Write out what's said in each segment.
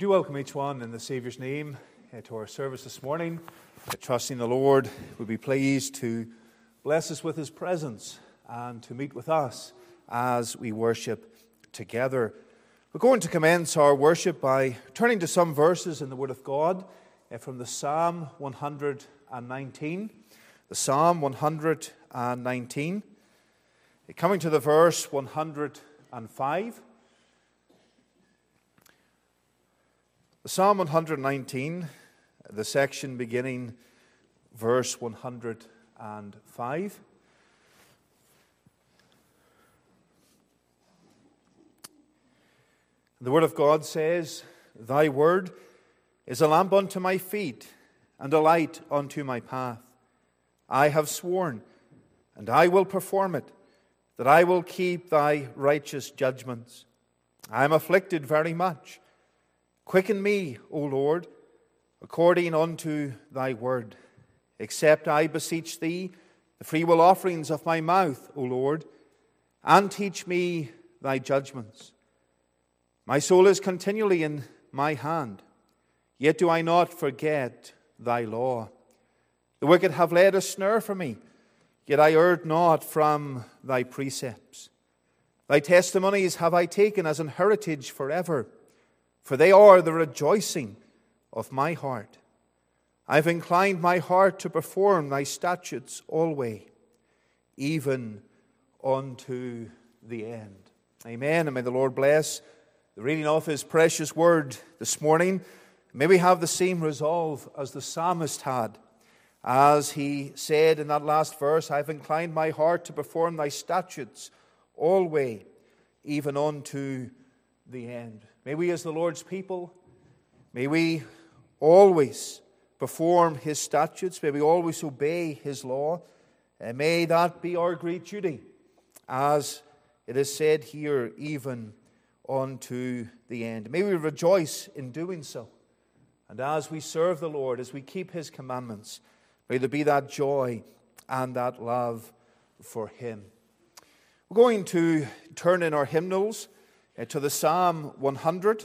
do welcome each one in the Saviour's name uh, to our service this morning. Uh, trusting the Lord will be pleased to bless us with His presence and to meet with us as we worship together. We're going to commence our worship by turning to some verses in the Word of God uh, from the Psalm 119. The Psalm 119. Uh, coming to the verse 105. Psalm 119, the section beginning verse 105. The Word of God says, Thy Word is a lamp unto my feet and a light unto my path. I have sworn, and I will perform it, that I will keep thy righteous judgments. I am afflicted very much. Quicken me, O Lord, according unto thy word. Accept, I beseech thee, the freewill offerings of my mouth, O Lord, and teach me thy judgments. My soul is continually in my hand, yet do I not forget thy law. The wicked have laid a snare for me, yet I erred not from thy precepts. Thy testimonies have I taken as an heritage forever for they are the rejoicing of my heart. I have inclined my heart to perform thy statutes always, even unto the end. Amen. And may the Lord bless the reading of his precious word this morning. May we have the same resolve as the psalmist had, as he said in that last verse I have inclined my heart to perform thy statutes always, even unto the end. May we, as the Lord's people, may we always perform His statutes, may we always obey His law, and may that be our great duty, as it is said here, even unto the end. May we rejoice in doing so. And as we serve the Lord, as we keep His commandments, may there be that joy and that love for Him. We're going to turn in our hymnals to the Psalm 100.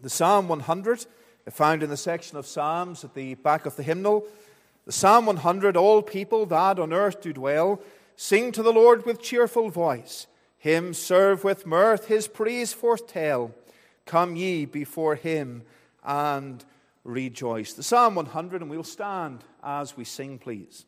The Psalm 100, uh, found in the section of Psalms at the back of the hymnal. The Psalm 100 All people that on earth do dwell, sing to the Lord with cheerful voice. Him serve with mirth, his praise forthtell. Come ye before him and rejoice. The Psalm 100, and we'll stand as we sing, please.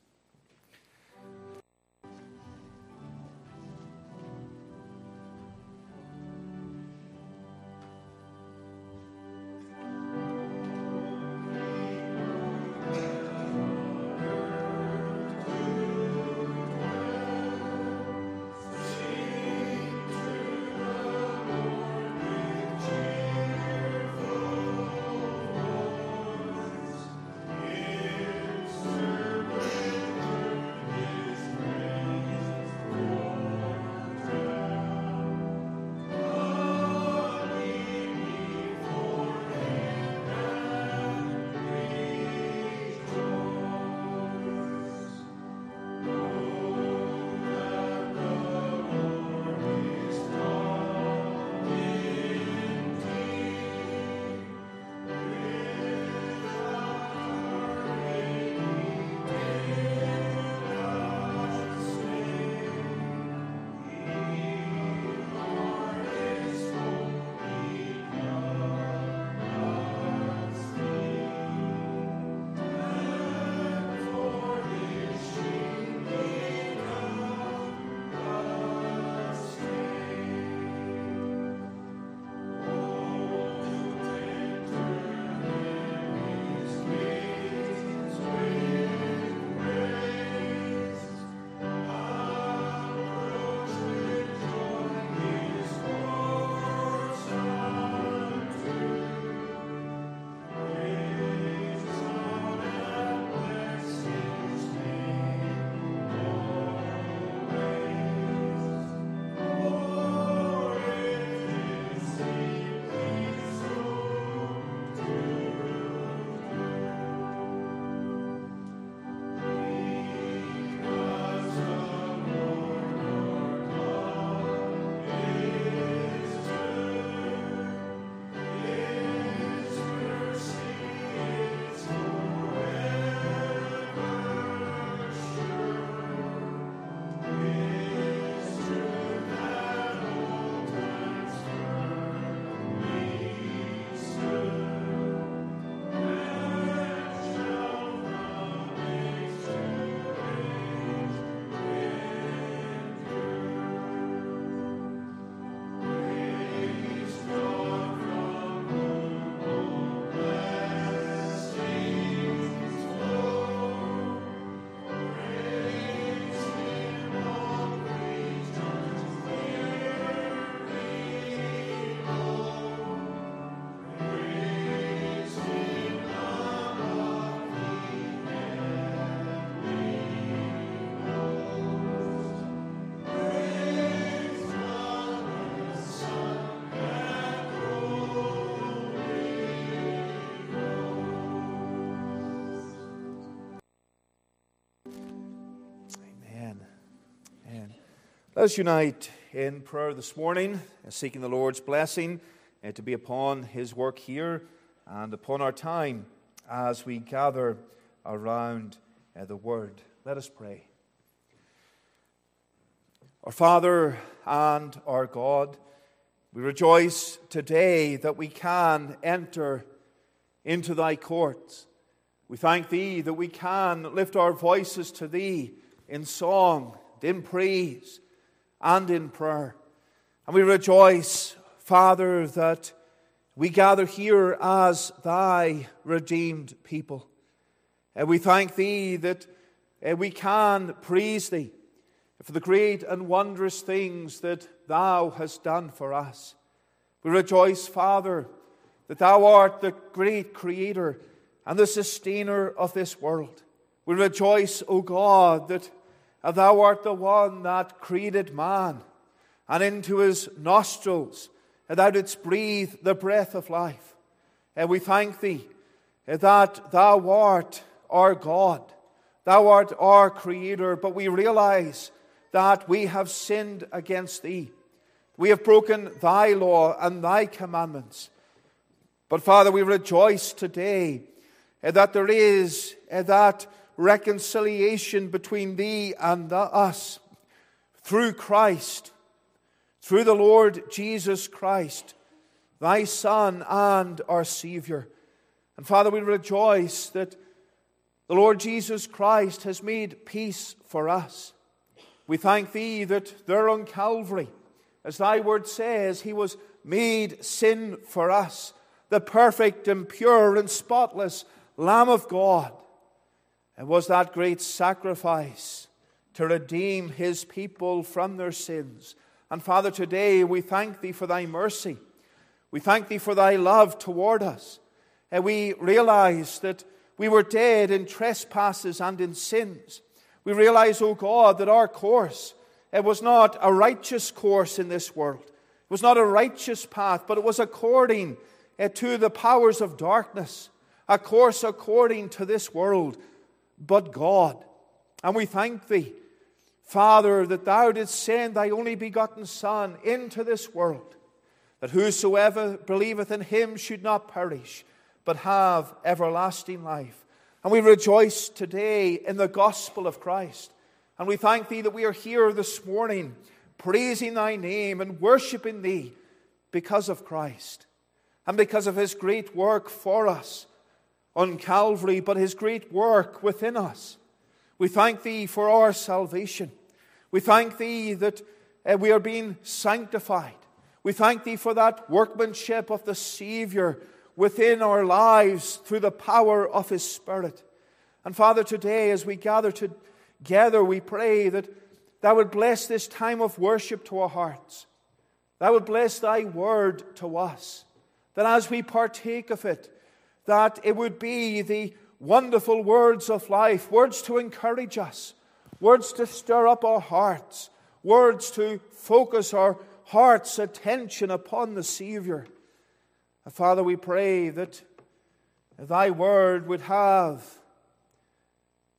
Let us unite in prayer this morning, uh, seeking the Lord's blessing uh, to be upon His work here and upon our time as we gather around uh, the Word. Let us pray. Our Father and our God, we rejoice today that we can enter into Thy courts. We thank Thee that we can lift our voices to Thee in song, in praise and in prayer. And we rejoice, Father, that we gather here as thy redeemed people. And we thank thee that uh, we can praise thee for the great and wondrous things that thou hast done for us. We rejoice, Father, that thou art the great creator and the sustainer of this world. We rejoice, O God, that thou art the one that created man, and into his nostrils thou didst breathe the breath of life. And we thank thee that thou art our God, thou art our Creator, but we realize that we have sinned against thee. We have broken thy law and thy commandments. But Father, we rejoice today that there is that reconciliation between thee and us through Christ, through the Lord Jesus Christ, thy Son and our Savior. And Father, we rejoice that the Lord Jesus Christ has made peace for us. We thank thee that there on Calvary, as thy word says, he was made sin for us, the perfect and pure and spotless Lamb of God it was that great sacrifice to redeem his people from their sins. And Father, today we thank thee for thy mercy. We thank thee for thy love toward us. And we realize that we were dead in trespasses and in sins. We realize, O oh God, that our course it was not a righteous course in this world. It was not a righteous path, but it was according eh, to the powers of darkness, a course according to this world but God. And we thank thee, Father, that thou didst send thy only begotten Son into this world, that whosoever believeth in him should not perish, but have everlasting life. And we rejoice today in the gospel of Christ. And we thank thee that we are here this morning praising thy name and worshiping thee because of Christ and because of his great work for us on Calvary, but his great work within us. We thank thee for our salvation. We thank thee that uh, we are being sanctified. We thank thee for that workmanship of the Savior within our lives through the power of his Spirit. And Father, today as we gather together, we pray that thou would bless this time of worship to our hearts. Thou would bless thy word to us. That as we partake of it, that it would be the wonderful words of life, words to encourage us, words to stir up our hearts, words to focus our heart's attention upon the Savior. Father, we pray that Thy word would have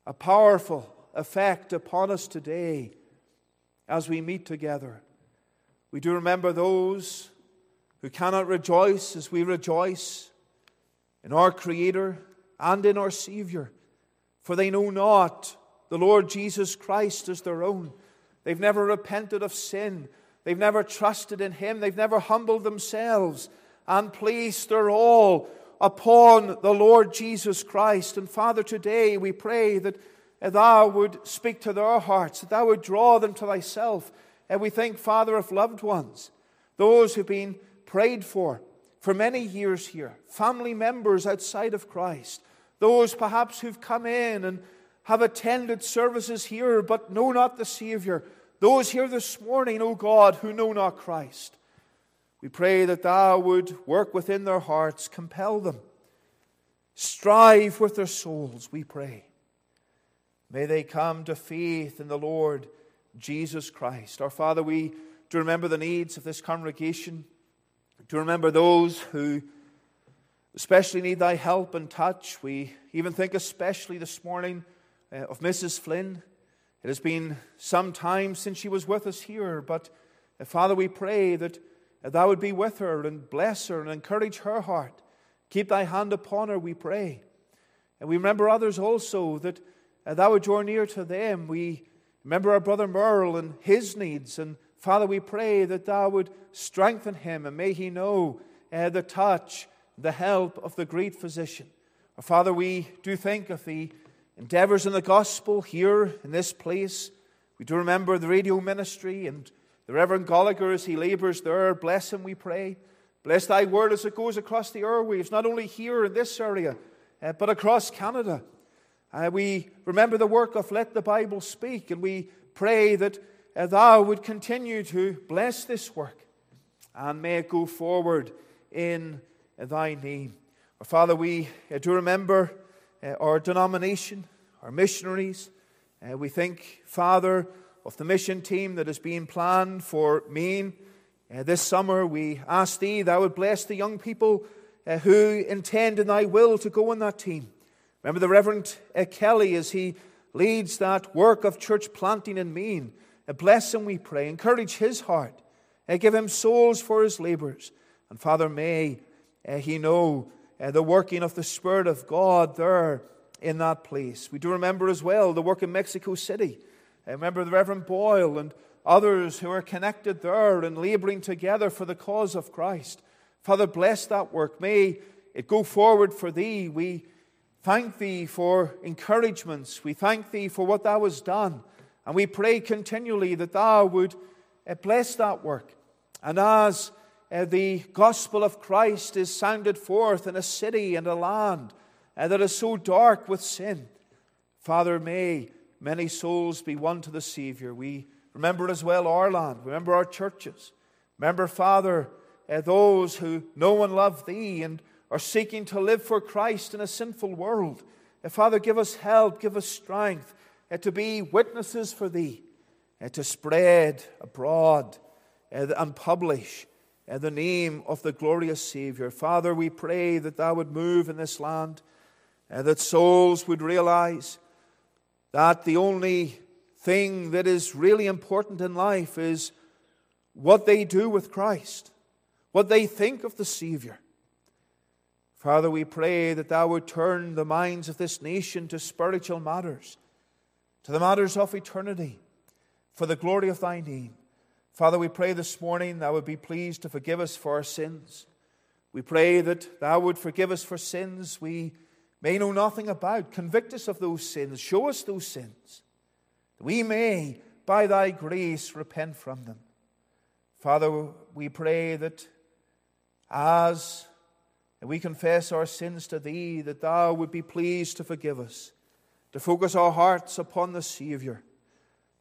a powerful effect upon us today as we meet together. We do remember those who cannot rejoice as we rejoice in our Creator and in our Savior, for they know not the Lord Jesus Christ as their own. They've never repented of sin. They've never trusted in Him. They've never humbled themselves and placed their all upon the Lord Jesus Christ. And Father, today we pray that uh, Thou would speak to their hearts, that Thou would draw them to Thyself. And we think, Father, of loved ones, those who've been prayed for, for many years here, family members outside of Christ, those perhaps who've come in and have attended services here but know not the Savior, those here this morning, O God, who know not Christ. We pray that Thou would work within their hearts, compel them, strive with their souls, we pray. May they come to faith in the Lord Jesus Christ. Our Father, we do remember the needs of this congregation to remember those who especially need thy help and touch. We even think, especially this morning, uh, of Mrs. Flynn, It has been some time since she was with us here, but uh, Father, we pray that uh, thou would be with her and bless her and encourage her heart. Keep thy hand upon her, we pray. And we remember others also that uh, thou would draw near to them. We remember our brother Merle and his needs. And Father, we pray that thou would strengthen him and may he know uh, the touch, the help of the great physician. Father, we do think of the endeavors in the gospel here in this place. We do remember the radio ministry and the Reverend Gallagher as he labors there. Bless him, we pray. Bless thy word as it goes across the airwaves, not only here in this area, uh, but across Canada. Uh, we remember the work of Let the Bible Speak, and we pray that thou would continue to bless this work and may it go forward in thy name. Our Father, we uh, do remember uh, our denomination, our missionaries. Uh, we think, Father, of the mission team that is being planned for Maine. This summer, we ask Thee, Thou would bless the young people who intend in Thy will to go on that team. Remember the Reverend Kelly as he leads that work of church planting in Maine. Bless him, we pray. Encourage his heart. Give him souls for his labors. And Father, may uh, he know the working of the Spirit of God there in that place. We do remember as well the work in Mexico City. I remember the Reverend Boyle and others who are connected there and laboring together for the cause of Christ. Father, bless that work. May it go forward for thee. We thank thee for encouragements. We thank thee for what thou hast done. And we pray continually that thou would uh, bless that work. And as uh, the gospel of Christ is sounded forth in a city and a land uh, that is so dark with sin, Father, may many souls be won to the Savior. We remember as well our land, remember our churches. Remember, Father, those who know and love Thee and are seeking to live for Christ in a sinful world. Father, give us help, give us strength to be witnesses for Thee, to spread abroad and publish the name of the glorious Savior. Father, we pray that Thou would move in this land, and that souls would realize that the only thing that is really important in life is what they do with Christ, what they think of the Savior. Father, we pray that Thou would turn the minds of this nation to spiritual matters, to the matters of eternity, for the glory of Thy name. Father, we pray this morning Thou would be pleased to forgive us for our sins. We pray that Thou would forgive us for sins we may know nothing about. Convict us of those sins. Show us those sins. That we may, by thy grace, repent from them. Father, we pray that as we confess our sins to thee, that thou would be pleased to forgive us, to focus our hearts upon the Savior.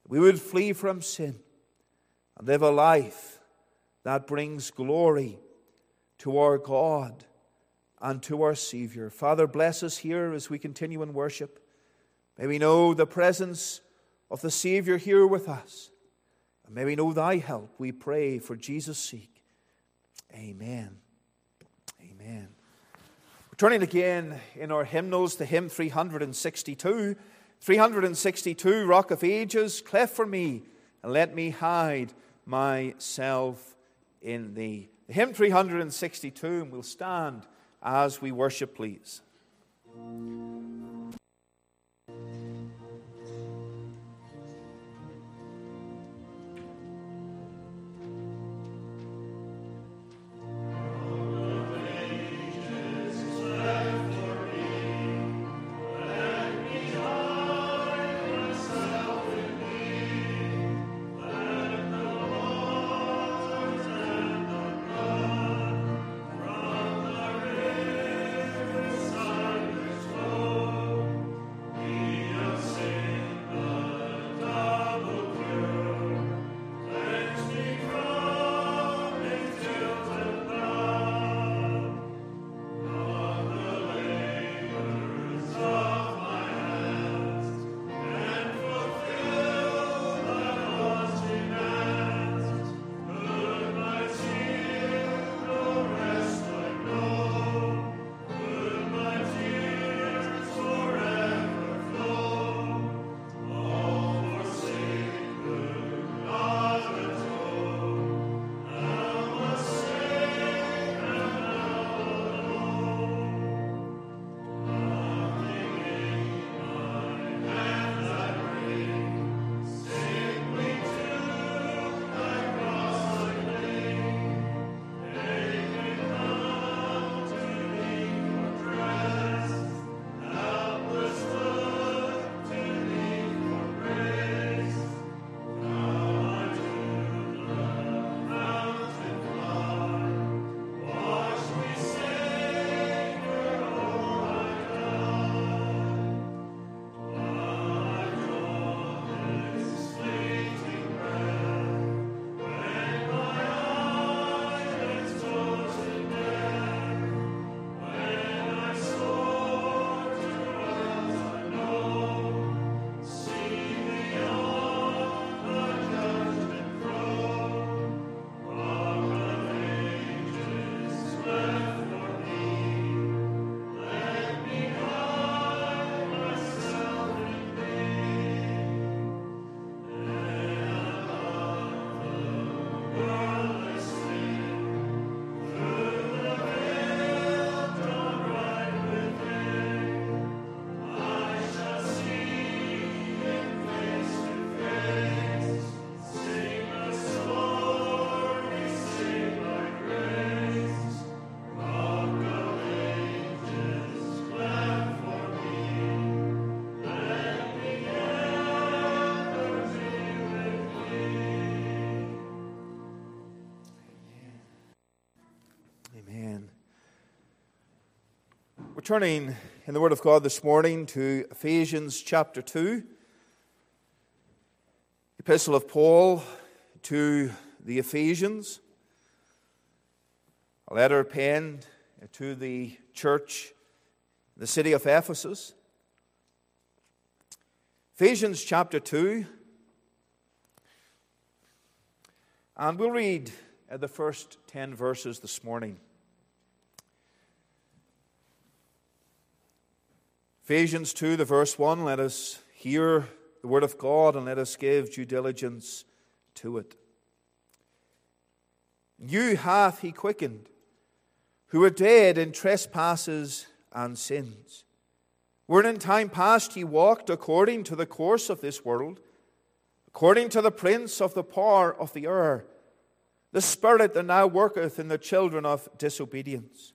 We would flee from sin and live a life that brings glory to our God and to our Savior. Father, bless us here as we continue in worship. May we know the presence of the Savior here with us. And may we know thy help, we pray, for Jesus' sake. Amen. Amen. Turning again in our hymnals to hymn 362. 362, Rock of Ages, cleft for me, and let me hide myself in thee. hymn 362, and we'll stand as we worship, please. Turning in the Word of God this morning to Ephesians chapter 2, Epistle of Paul to the Ephesians, a letter penned to the church, the city of Ephesus. Ephesians chapter 2, and we'll read the first 10 verses this morning. Ephesians 2, the verse 1, let us hear the word of God and let us give due diligence to it. You hath he quickened, who were dead in trespasses and sins. Wherein in time past he walked according to the course of this world, according to the prince of the power of the air, the spirit that now worketh in the children of disobedience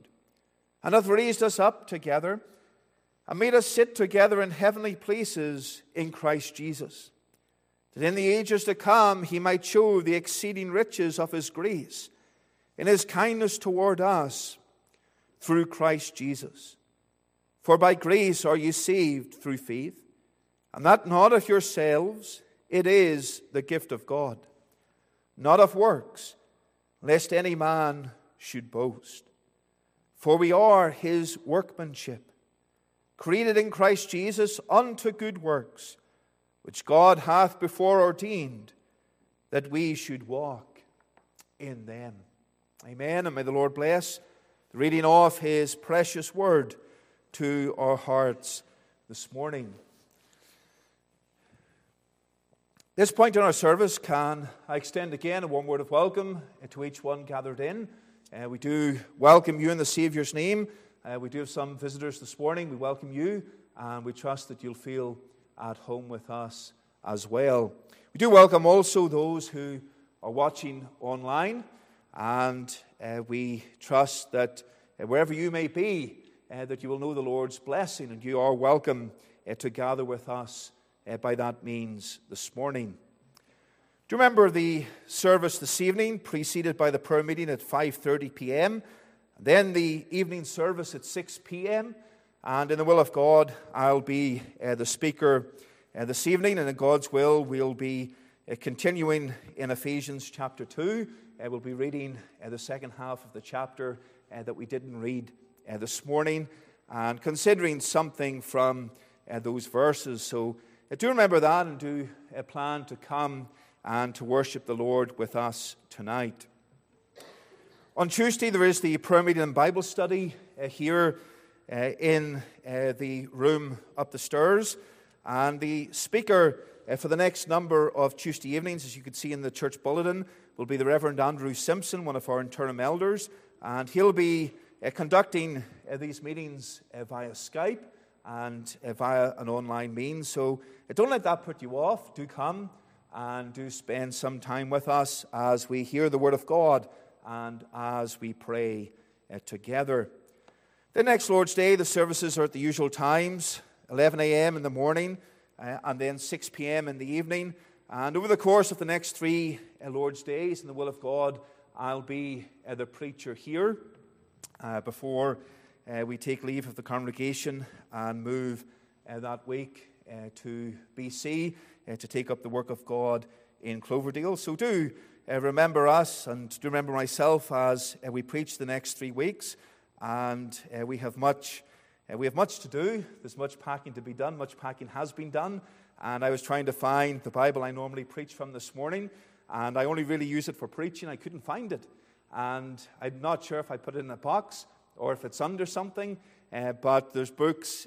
and hath raised us up together and made us sit together in heavenly places in Christ Jesus, that in the ages to come he might show the exceeding riches of his grace in his kindness toward us through Christ Jesus. For by grace are ye saved through faith, and that not of yourselves, it is the gift of God, not of works, lest any man should boast. For we are his workmanship, created in Christ Jesus unto good works, which God hath before ordained that we should walk in them. Amen. And may the Lord bless the reading of his precious word to our hearts this morning. This point in our service, can I extend again a warm word of welcome to each one gathered in. Uh, we do welcome you in the Saviour's name. Uh, we do have some visitors this morning. We welcome you, and we trust that you'll feel at home with us as well. We do welcome also those who are watching online, and uh, we trust that uh, wherever you may be, uh, that you will know the Lord's blessing, and you are welcome uh, to gather with us by that means this morning. Do you remember the service this evening, preceded by the prayer meeting at 5:30 p.m., then the evening service at 6 p.m., and in the will of God, I'll be uh, the speaker uh, this evening, and in God's will, we'll be uh, continuing in Ephesians chapter 2. Uh, we'll be reading uh, the second half of the chapter uh, that we didn't read this morning, and considering something from those verses. So do remember that, and do plan to come and to worship the Lord with us tonight. On Tuesday, there is the prayer meeting and Bible study uh, here uh, in uh, the room up the stairs. And the speaker uh, for the next number of Tuesday evenings, as you can see in the church bulletin, will be the Reverend Andrew Simpson, one of our interim elders. And he'll be uh, conducting uh, these meetings via Skype and via an online means. So don't let that put you off. Do come and do spend some time with us as we hear the Word of God and as we pray uh, together. The next Lord's Day, the services are at the usual times 11 a.m. in the morning uh, and then 6 p.m. in the evening. And over the course of the next three uh, Lord's Days, in the will of God, I'll be uh, the preacher here uh, before uh, we take leave of the congregation and move that week to BC to take up the work of God in Cloverdale. So do uh, remember us and do remember myself as uh, we preach the next three weeks. And uh, we have much. Uh, we have much to do. There's much packing to be done. Much packing has been done. And I was trying to find the Bible I normally preach from this morning, and I only really use it for preaching. I couldn't find it. And I'm not sure if I put it in a box or if it's under something, uh, but there's books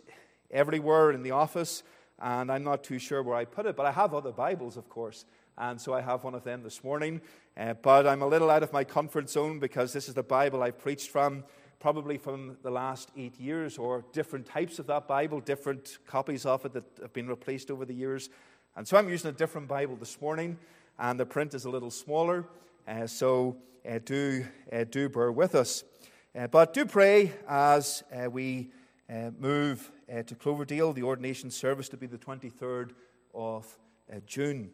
everywhere in the office and I'm not too sure where I put it, but I have other Bibles, of course, and so I have one of them this morning. Uh, but I'm a little out of my comfort zone because this is the Bible I've preached from probably from the last eight years, or different types of that Bible, different copies of it that have been replaced over the years. And so I'm using a different Bible this morning, and the print is a little smaller. Uh, so uh, do, uh, do bear with us. Uh, but do pray as uh, we uh, to Cloverdale, the ordination service to be the 23rd of June.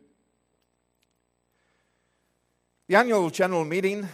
The annual general meeting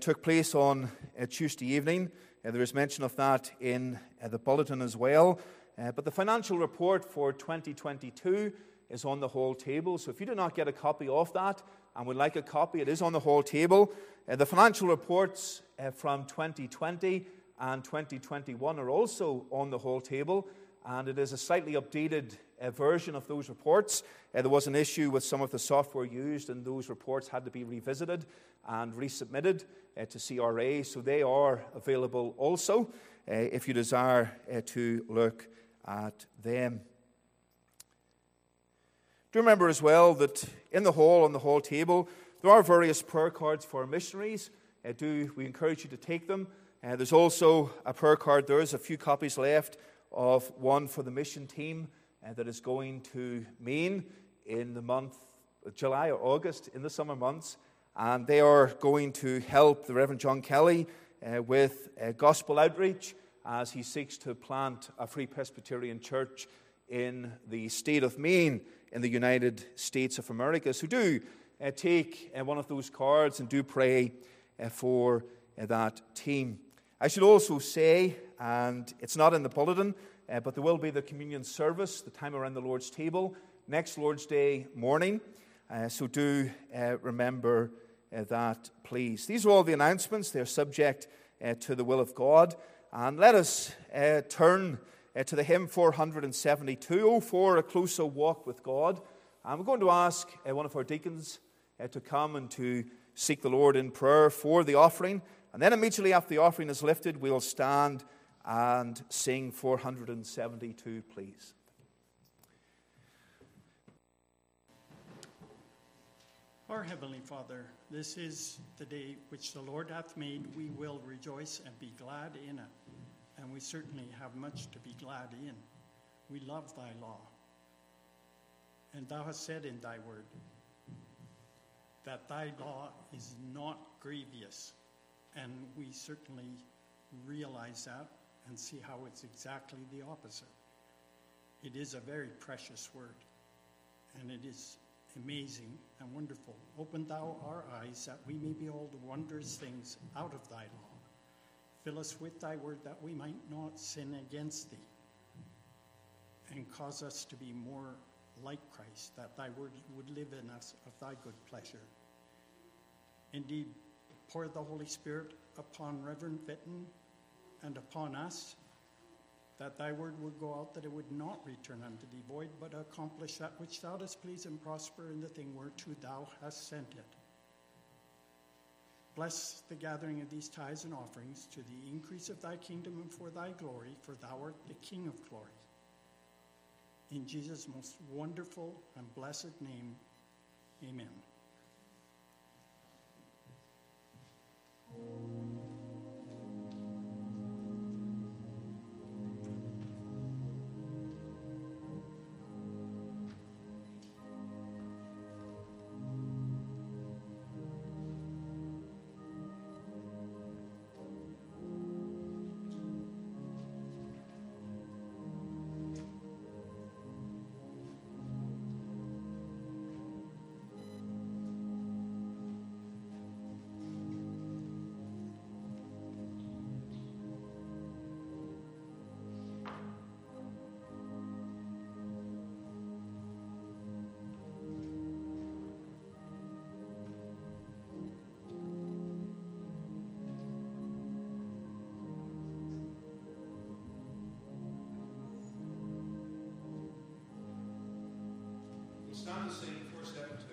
took place on Tuesday evening. there is mention of that in the bulletin as well. but the financial report for 2022 is on the hall table. So if you do not get a copy of that and would like a copy, it is on the hall table. Uh, the financial reports uh, from 2020 and 2021 are also on the hall table, and it is a slightly updated uh, version of those reports. Uh, there was an issue with some of the software used, and those reports had to be revisited and resubmitted uh, to CRA, so they are available also uh, if you desire to look at them. Do remember as well that in the hall, on the hall table, there are various prayer cards for missionaries. Uh, do we encourage you to take them? Uh, there's also a prayer card. There's a few copies left of one for the mission team uh, that is going to Maine in the month of July or August in the summer months, and they are going to help the Reverend John Kelly uh, with uh, gospel outreach as he seeks to plant a free Presbyterian church in the state of Maine in the United States of America. So do uh, take uh, one of those cards and do pray uh, for uh, that team. I should also say, and it's not in the bulletin, uh, but there will be the communion service, the time around the Lord's table, next Lord's Day morning. Uh, so do remember that, please. These are all the announcements. They're subject to the will of God. And let us turn uh, to the hymn 472, for a closer walk with God. And we're going to ask uh, one of our deacons uh, to come and to seek the Lord in prayer for the offering. And then immediately after the offering is lifted, we'll stand and sing 472, please. Our Heavenly Father, this is the day which the Lord hath made. We will rejoice and be glad in it and we certainly have much to be glad in. We love thy law. And thou hast said in thy word that thy law is not grievous. And we certainly realize that and see how it's exactly the opposite. It is a very precious word, and it is amazing and wonderful. Open thou our eyes that we may behold wondrous things out of thy law. Fill us with thy word that we might not sin against thee. And cause us to be more like Christ, that thy word would live in us of thy good pleasure. Indeed, pour the Holy Spirit upon Reverend Fitton and upon us, that thy word would go out, that it would not return unto thee void, but accomplish that which thou dost please and prosper in the thing whereto thou hast sent it. Bless the gathering of these tithes and offerings to the increase of thy kingdom and for thy glory, for thou art the King of glory. In Jesus' most wonderful and blessed name, amen. Stand to sing 472.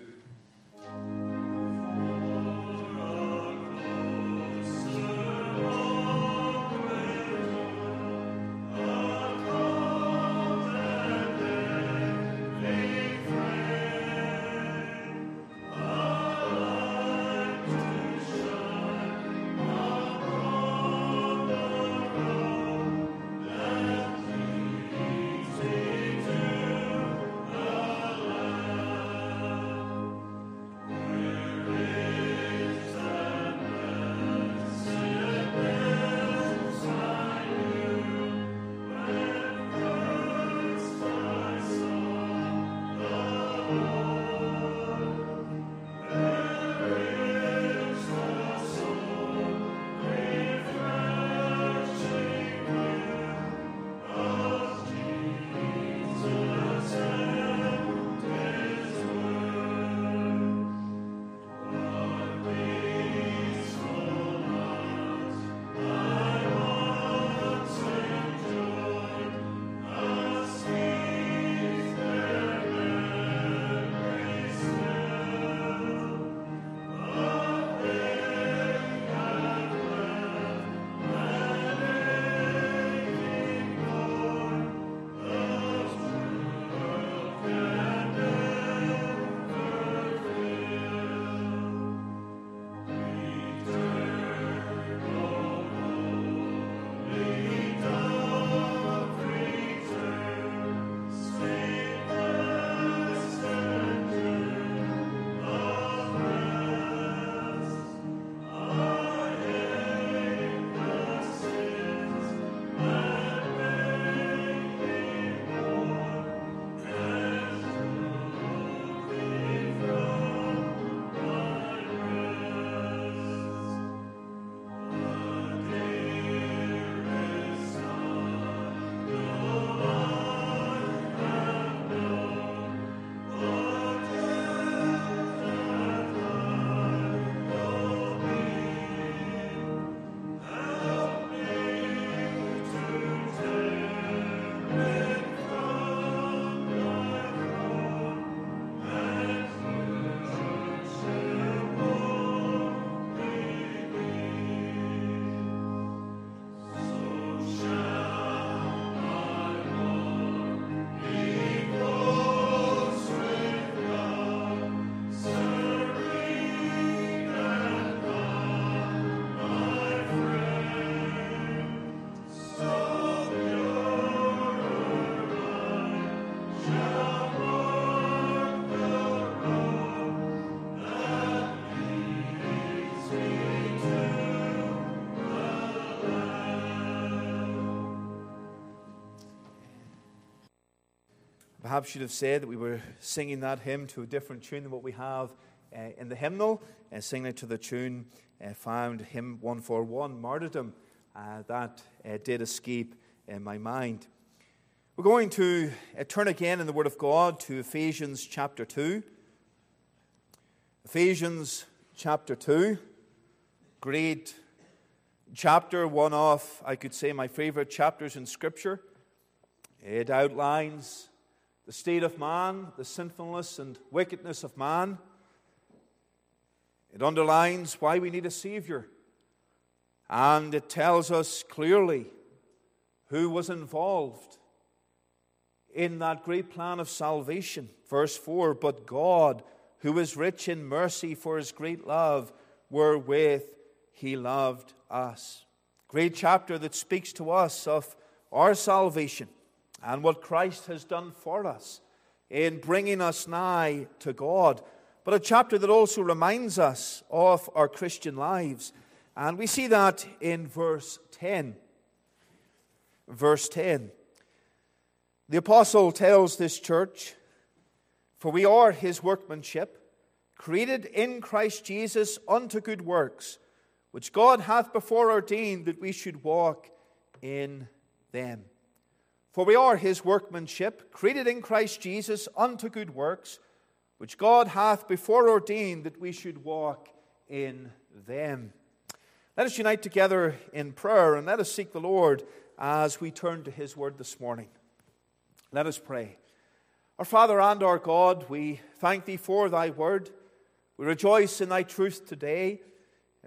Perhaps should have said that we were singing that hymn to a different tune than what we have uh, in the hymnal, and uh, singing it to the tune uh, found hymn 141, Martyrdom, uh, that uh, did escape in my mind. We're going to turn again in the Word of God to Ephesians chapter 2. Ephesians chapter 2, great chapter, one of, I could say, my favorite chapters in Scripture. It outlines the state of man, the sinfulness and wickedness of man. It underlines why we need a Savior. And it tells us clearly who was involved in that great plan of salvation. Verse 4 But God, who is rich in mercy for his great love, wherewith he loved us. Great chapter that speaks to us of our salvation and what Christ has done for us in bringing us nigh to God. But a chapter that also reminds us of our Christian lives. And we see that in verse 10. Verse 10. The apostle tells this church, For we are his workmanship, created in Christ Jesus unto good works, which God hath before ordained that we should walk in them. For we are his workmanship, created in Christ Jesus unto good works, which God hath before ordained that we should walk in them. Let us unite together in prayer and let us seek the Lord as we turn to his word this morning. Let us pray. Our Father and our God, we thank thee for thy word. We rejoice in thy truth today.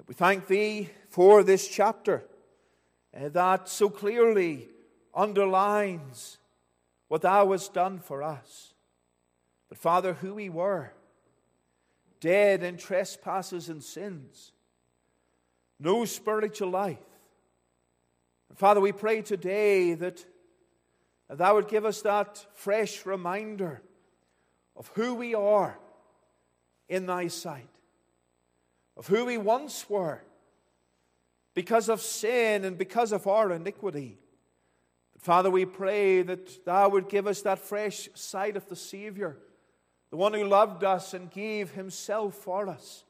We thank thee for this chapter uh, that so clearly underlines what thou hast done for us. But, Father, who we were, dead in trespasses and sins, no spiritual life. And Father, we pray today that thou would give us that fresh reminder of who we are in thy sight, of who we once were because of sin and because of our iniquity. Father, we pray that Thou would give us that fresh sight of the Savior, the one who loved us and gave Himself for us.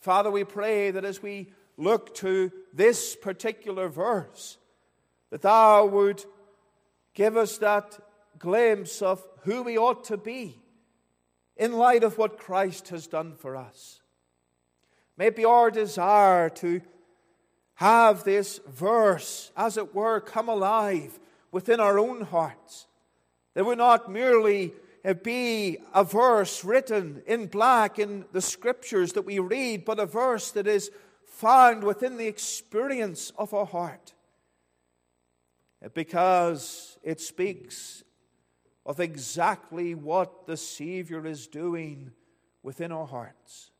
Father, we pray that as we look to this particular verse, that Thou would give us that glimpse of who we ought to be in light of what Christ has done for us. May it be our desire to have this verse, as it were, come alive within our own hearts. They would not merely be a verse written in black in the scriptures that we read, but a verse that is found within the experience of our heart. Because it speaks of exactly what the Savior is doing within our hearts.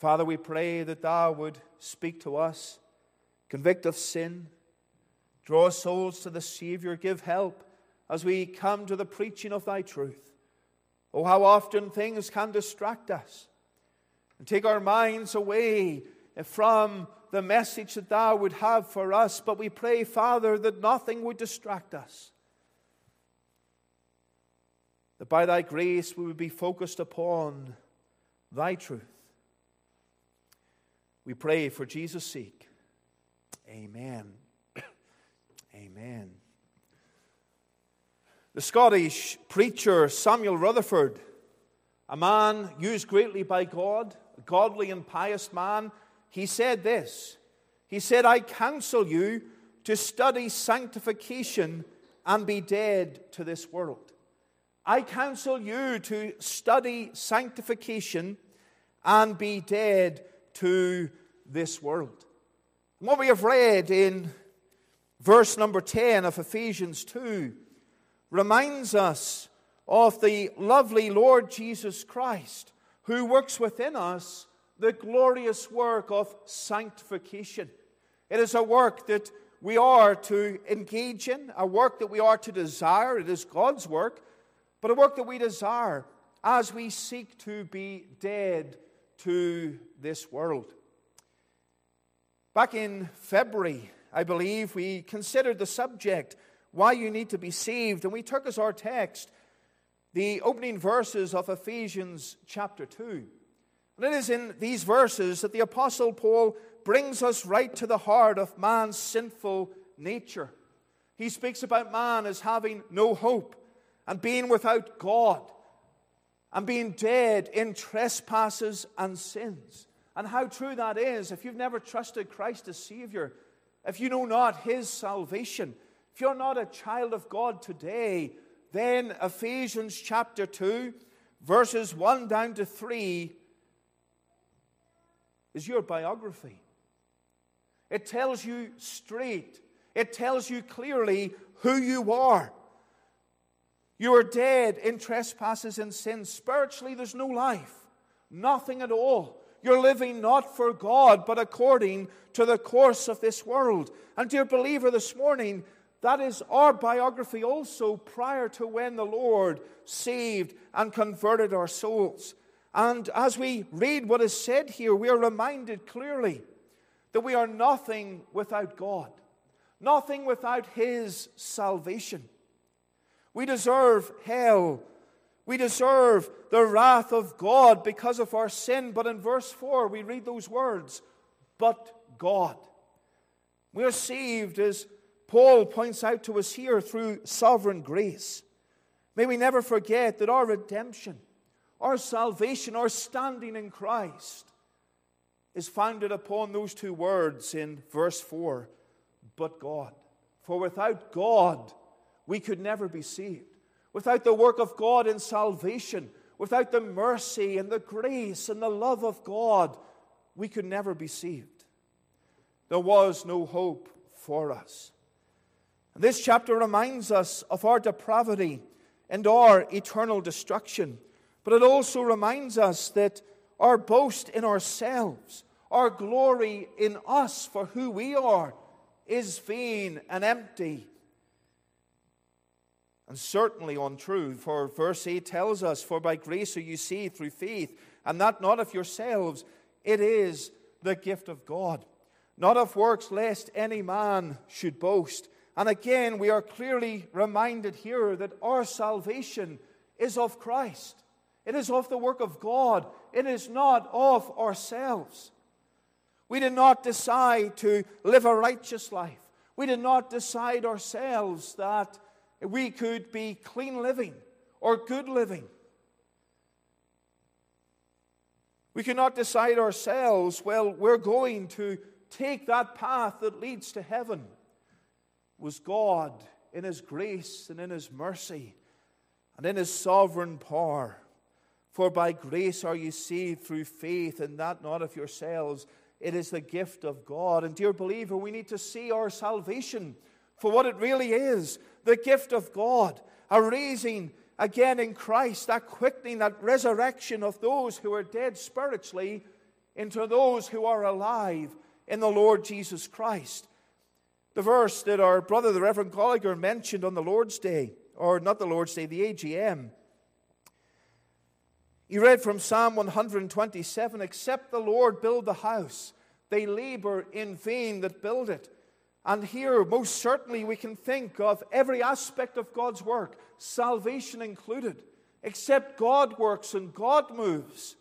Father, we pray that Thou would speak to us, convict of sin, Draw souls to the Savior. Give help as we come to the preaching of thy truth. Oh, how often things can distract us and take our minds away from the message that thou would have for us. But we pray, Father, that nothing would distract us. That by thy grace we would be focused upon thy truth. We pray for Jesus' sake. Amen. Amen. The Scottish preacher Samuel Rutherford, a man used greatly by God, a godly and pious man, he said this. He said, I counsel you to study sanctification and be dead to this world. I counsel you to study sanctification and be dead to this world. And what we have read in verse number 10 of Ephesians 2 reminds us of the lovely Lord Jesus Christ who works within us the glorious work of sanctification. It is a work that we are to engage in, a work that we are to desire. It is God's work, but a work that we desire as we seek to be dead to this world. Back in February I believe, we considered the subject, why you need to be saved, and we took as our text the opening verses of Ephesians chapter 2. And it is in these verses that the Apostle Paul brings us right to the heart of man's sinful nature. He speaks about man as having no hope and being without God and being dead in trespasses and sins. And how true that is if you've never trusted Christ as Savior, if you know not His salvation, if you're not a child of God today, then Ephesians chapter 2, verses 1 down to 3 is your biography. It tells you straight, it tells you clearly who you are. You are dead in trespasses and sins. Spiritually, there's no life, nothing at all. You're living not for God, but according to the course of this world. And, dear believer, this morning, that is our biography also prior to when the Lord saved and converted our souls. And as we read what is said here, we are reminded clearly that we are nothing without God, nothing without His salvation. We deserve hell. We deserve the wrath of God because of our sin. But in verse 4, we read those words, but God. We are saved, as Paul points out to us here, through sovereign grace. May we never forget that our redemption, our salvation, our standing in Christ is founded upon those two words in verse 4 but God. For without God, we could never be saved. Without the work of God in salvation, without the mercy and the grace and the love of God, we could never be saved. There was no hope for us. And This chapter reminds us of our depravity and our eternal destruction. But it also reminds us that our boast in ourselves, our glory in us for who we are, is vain and empty. And certainly untrue, for verse 8 tells us, For by grace are you saved through faith, and that not of yourselves, it is the gift of God. Not of works, lest any man should boast. And again, we are clearly reminded here that our salvation is of Christ. It is of the work of God. It is not of ourselves. We did not decide to live a righteous life. We did not decide ourselves that we could be clean living or good living. We cannot decide ourselves, well, we're going to take that path that leads to heaven. It was God in His grace and in His mercy and in His sovereign power for by grace are you saved through faith, and that not of yourselves. It is the gift of God. And, dear believer, we need to see our salvation for what it really is the gift of God, a raising again in Christ, that quickening, that resurrection of those who are dead spiritually into those who are alive in the Lord Jesus Christ. The verse that our brother, the Reverend Gallagher, mentioned on the Lord's Day, or not the Lord's Day, the AGM, he read from Psalm 127 Except the Lord build the house, they labor in vain that build it. And here, most certainly, we can think of every aspect of God's work, salvation included. Except God works and God moves,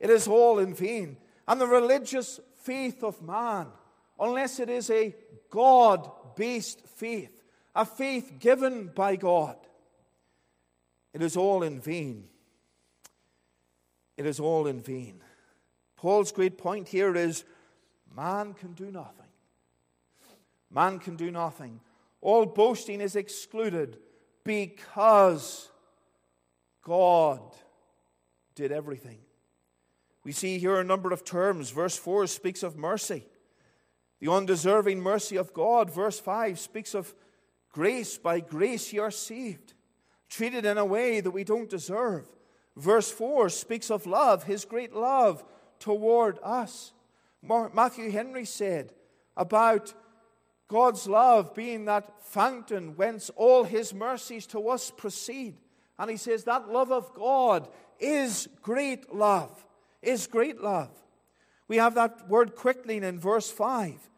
it is all in vain. And the religious faith of man, unless it is a God based faith, a faith given by God, it is all in vain it is all in vain. Paul's great point here is man can do nothing. Man can do nothing. All boasting is excluded because God did everything. We see here a number of terms. Verse 4 speaks of mercy, the undeserving mercy of God. Verse 5 speaks of grace. By grace you are saved, treated in a way that we don't deserve. Verse 4 speaks of love, his great love toward us. Matthew Henry said about God's love being that fountain whence all his mercies to us proceed. And he says that love of God is great love, is great love. We have that word quickening in verse 5.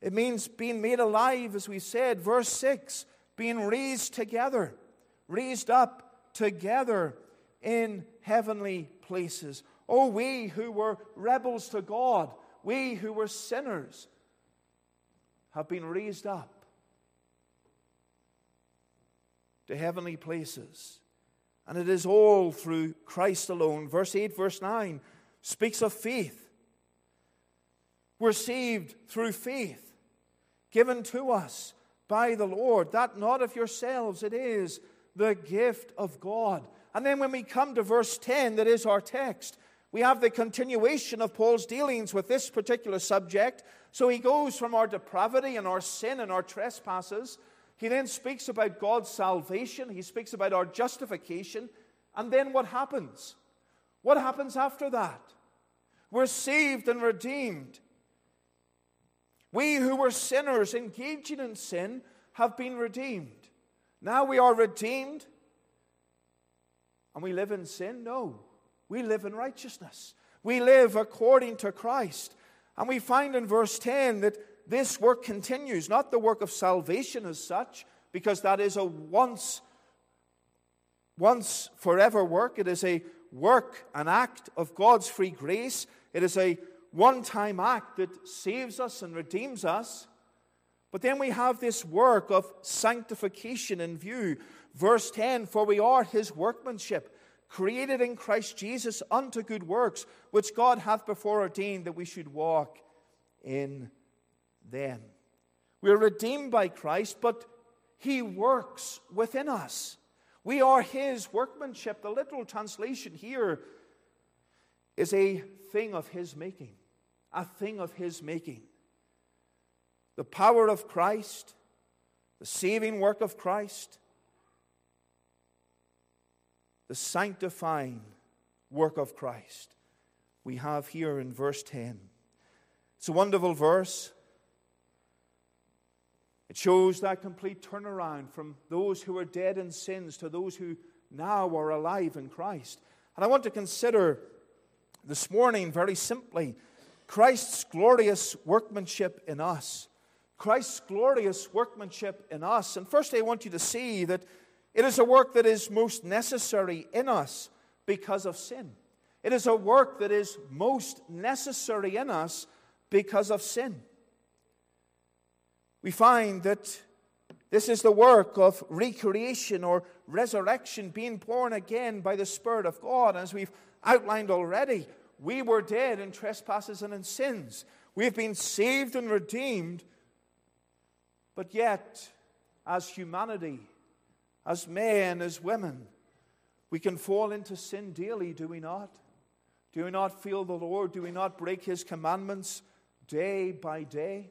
It means being made alive, as we said. Verse 6, being raised together, raised up together in heavenly places. Oh, we who were rebels to God, we who were sinners, have been raised up to heavenly places. And it is all through Christ alone. Verse 8, verse 9 speaks of faith. We're saved through faith, given to us by the Lord. That not of yourselves, it is the gift of God. And then when we come to verse 10, that is our text, we have the continuation of Paul's dealings with this particular subject. So he goes from our depravity and our sin and our trespasses. He then speaks about God's salvation. He speaks about our justification. And then what happens? What happens after that? We're saved and redeemed. We who were sinners engaging in sin have been redeemed. Now we are redeemed and we live in sin? No. We live in righteousness. We live according to Christ. And we find in verse 10 that this work continues, not the work of salvation as such, because that is a once, once forever work. It is a work, an act of God's free grace. It is a one time act that saves us and redeems us. But then we have this work of sanctification in view. Verse 10 For we are his workmanship, created in Christ Jesus unto good works, which God hath before ordained that we should walk in them. We are redeemed by Christ, but he works within us. We are his workmanship. The literal translation here is a thing of his making a thing of His making. The power of Christ, the saving work of Christ, the sanctifying work of Christ, we have here in verse 10. It's a wonderful verse. It shows that complete turnaround from those who are dead in sins to those who now are alive in Christ. And I want to consider this morning very simply Christ's glorious workmanship in us. Christ's glorious workmanship in us. And first, I want you to see that it is a work that is most necessary in us because of sin. It is a work that is most necessary in us because of sin. We find that this is the work of recreation or resurrection, being born again by the Spirit of God. As we've outlined already, we were dead in trespasses and in sins. We have been saved and redeemed, but yet, as humanity, as men, as women, we can fall into sin daily, do we not? Do we not feel the Lord? Do we not break His commandments day by day?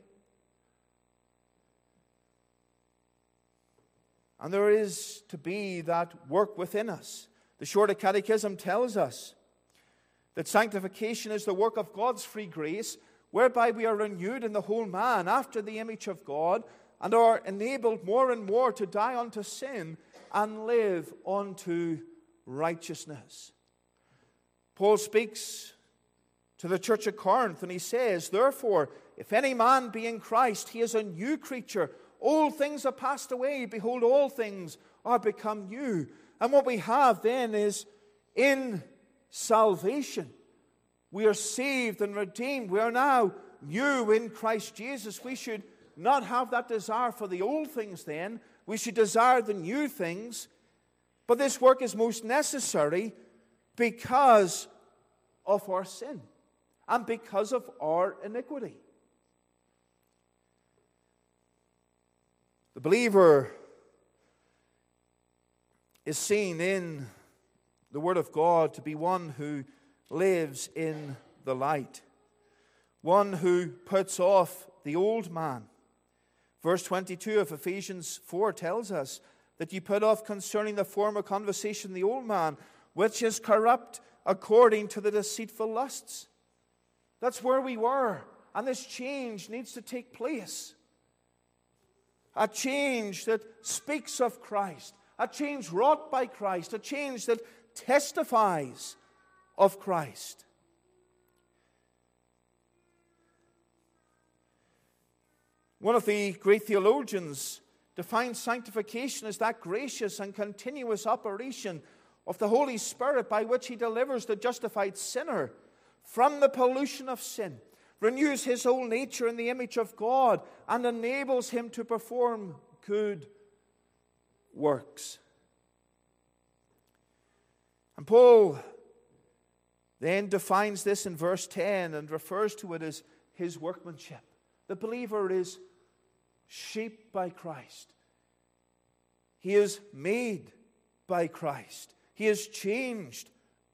And there is to be that work within us. The Shorter Catechism tells us that sanctification is the work of God's free grace, whereby we are renewed in the whole man after the image of God and are enabled more and more to die unto sin and live unto righteousness. Paul speaks to the church of Corinth and he says, Therefore, if any man be in Christ, he is a new creature. All things are passed away. Behold, all things are become new. And what we have then is in salvation. We are saved and redeemed. We are now new in Christ Jesus. We should not have that desire for the old things then. We should desire the new things. But this work is most necessary because of our sin and because of our iniquity. The believer is seen in the Word of God to be one who lives in the light, one who puts off the old man. Verse 22 of Ephesians 4 tells us that you put off concerning the former conversation the old man, which is corrupt according to the deceitful lusts. That's where we were, and this change needs to take place. A change that speaks of Christ, a change wrought by Christ, a change that testifies of Christ. One of the great theologians defines sanctification as that gracious and continuous operation of the Holy Spirit by which He delivers the justified sinner from the pollution of sin, renews his whole nature in the image of God, and enables him to perform good works. And Paul then defines this in verse 10 and refers to it as his workmanship. The believer is shaped by Christ. He is made by Christ. He is changed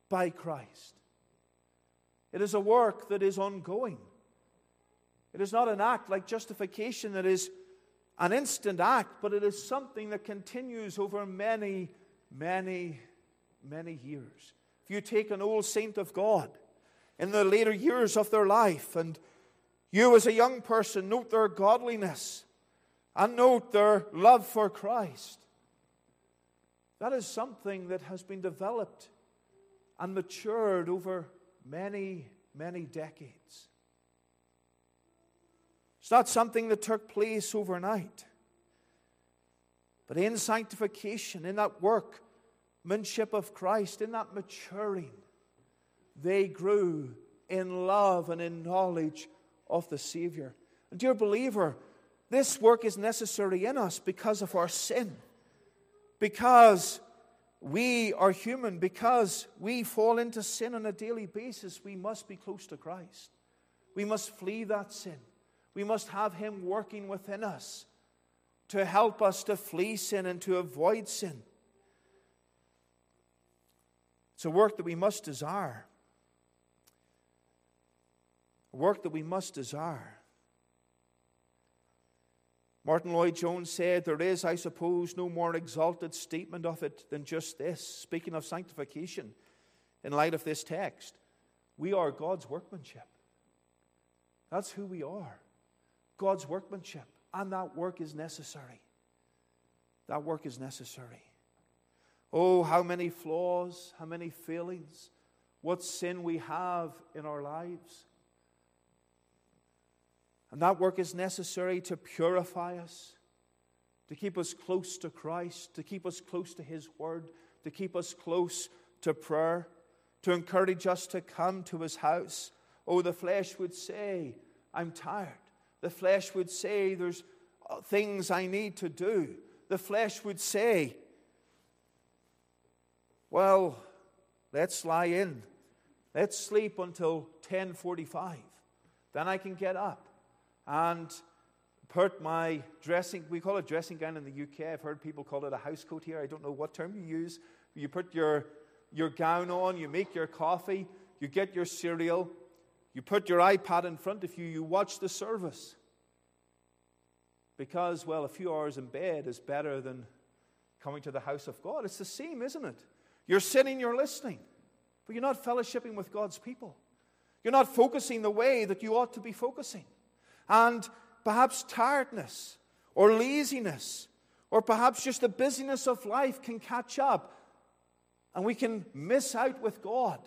by Christ. It is a work that is ongoing. It is not an act like justification that is an instant act, but it is something that continues over many, many, many years. If you take an old saint of God in the later years of their life, and you as a young person note their godliness and note their love for Christ, that is something that has been developed and matured over many, many decades. It's not something that took place overnight. But in sanctification, in that workmanship of Christ, in that maturing, they grew in love and in knowledge of the Savior. And, dear believer, this work is necessary in us because of our sin, because we are human because we fall into sin on a daily basis. We must be close to Christ. We must flee that sin. We must have Him working within us to help us to flee sin and to avoid sin. It's a work that we must desire. A work that we must desire. Martyn Lloyd-Jones said, There is, I suppose, no more exalted statement of it than just this. Speaking of sanctification, in light of this text, we are God's workmanship. That's who we are God's workmanship. And that work is necessary. That work is necessary. Oh, how many flaws, how many failings, what sin we have in our lives. And that work is necessary to purify us, to keep us close to Christ, to keep us close to His Word, to keep us close to prayer, to encourage us to come to His house. Oh, the flesh would say, I'm tired. The flesh would say, There's uh, things I need to do. The flesh would say, Well, let's lie in. Let's sleep until 10:45. Then I can get up and put my dressing, we call it dressing gown in the UK. I've heard people call it a house coat here. I don't know what term you use. You put your, your gown on, you make your coffee, you get your cereal, you put your iPad in front of you, you watch the service. Because, well, a few hours in bed is better than coming to the house of God. It's the same, isn't it? You're sitting, you're listening, but you're not fellowshipping with God's people. You're not focusing the way that you ought to be focusing and perhaps tiredness or laziness or perhaps just the busyness of life can catch up and we can miss out with God.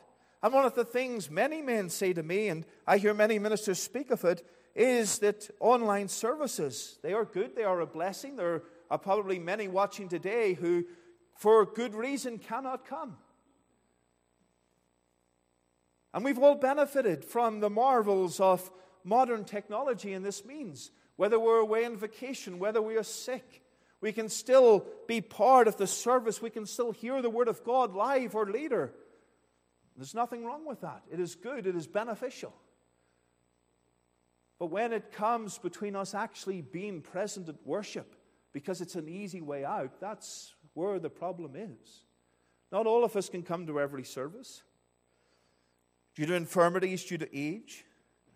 And one of the things many men say to me, and I hear many ministers speak of it, is that online services, they are good, they are a blessing. There are probably many watching today who, for good reason, cannot come. And we've all benefited from the marvels of modern technology, and this means whether we're away on vacation, whether we are sick, we can still be part of the service. We can still hear the Word of God live or later. There's nothing wrong with that. It is good, it is beneficial. But when it comes between us actually being present at worship, because it's an easy way out, that's where the problem is. Not all of us can come to every service. Due to infirmities, due to age,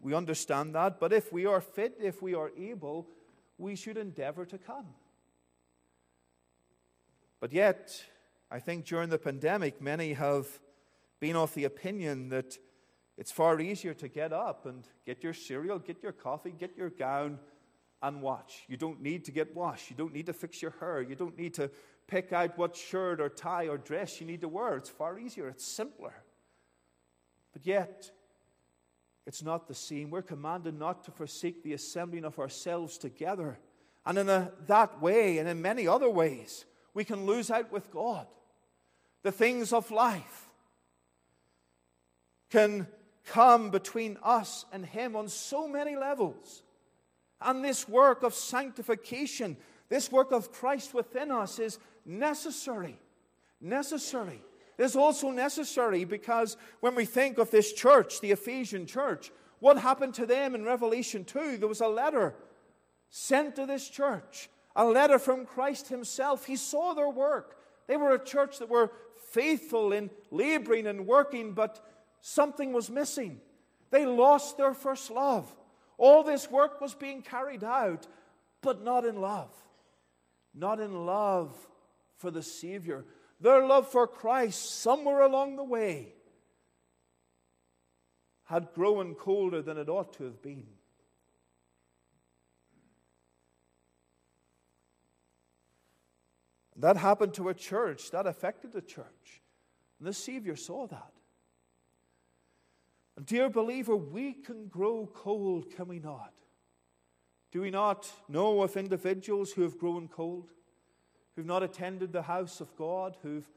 we understand that. But if we are fit, if we are able, we should endeavor to come. But yet, I think during the pandemic, many have been of the opinion that it's far easier to get up and get your cereal, get your coffee, get your gown, and watch. You don't need to get washed. You don't need to fix your hair. You don't need to pick out what shirt or tie or dress you need to wear. It's far easier, it's simpler. But yet, it's not the same. We're commanded not to forsake the assembling of ourselves together, And in a, that way, and in many other ways, we can lose out with God. The things of life can come between us and Him on so many levels. And this work of sanctification, this work of Christ within us, is necessary. Necessary. Is also necessary because when we think of this church, the Ephesian church, what happened to them in Revelation 2? There was a letter sent to this church, a letter from Christ Himself. He saw their work. They were a church that were faithful in laboring and working, but something was missing. They lost their first love. All this work was being carried out, but not in love. Not in love for the Savior. Their love for Christ, somewhere along the way, had grown colder than it ought to have been. That happened to a church, that affected the church. And the Savior saw that. And dear believer, we can grow cold, can we not? Do we not know of individuals who have grown cold, who've not attended the house of God, who've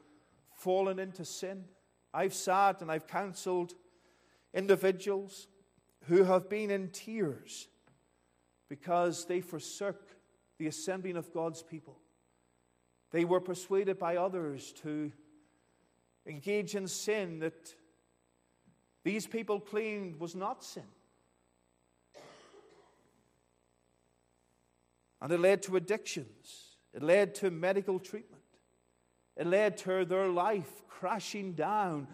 fallen into sin? I've sat and I've counseled individuals who have been in tears because they forsook the assembling of God's people. They were persuaded by others to engage in sin that these people claimed was not sin. And it led to addictions, it led to medical treatment, it led to their life crashing down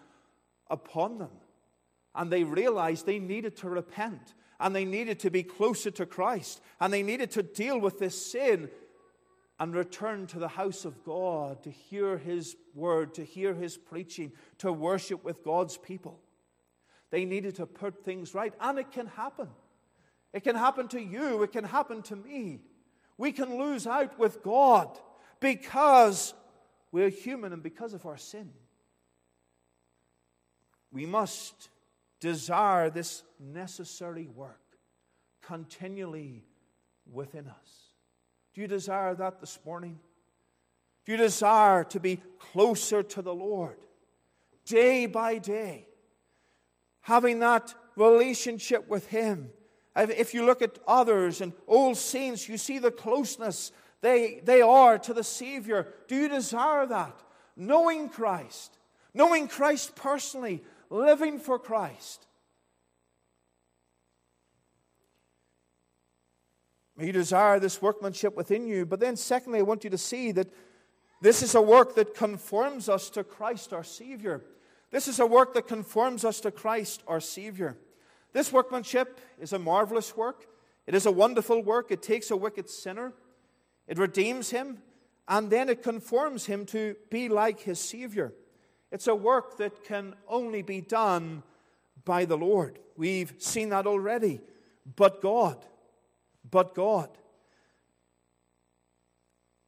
upon them. And they realized they needed to repent and they needed to be closer to Christ and they needed to deal with this sin and return to the house of God to hear His word, to hear His preaching, to worship with God's people. They needed to put things right, and it can happen. It can happen to you, it can happen to me. We can lose out with God because we're human and because of our sin. We must desire this necessary work continually within us. Do you desire that this morning? Do you desire to be closer to the Lord day by day? Having that relationship with Him. If you look at others and old saints, you see the closeness they, they are to the Savior. Do you desire that? Knowing Christ, knowing Christ personally, living for Christ. You desire this workmanship within you. But then, secondly, I want you to see that this is a work that conforms us to Christ our Savior. This is a work that conforms us to Christ our Savior. This workmanship is a marvelous work. It is a wonderful work. It takes a wicked sinner, it redeems him, and then it conforms him to be like his Savior. It's a work that can only be done by the Lord. We've seen that already. But God but God.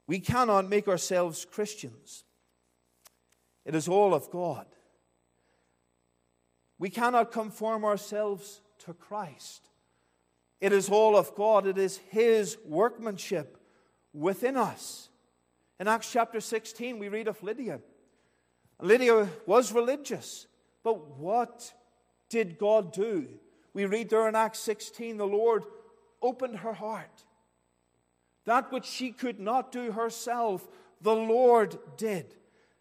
We cannot make ourselves Christians. It is all of God. We cannot conform ourselves to Christ. It is all of God. It is His workmanship within us. In Acts chapter 16, we read of Lydia. Lydia was religious, but what did God do? We read there in Acts 16, the Lord opened her heart. That which she could not do herself, the Lord did.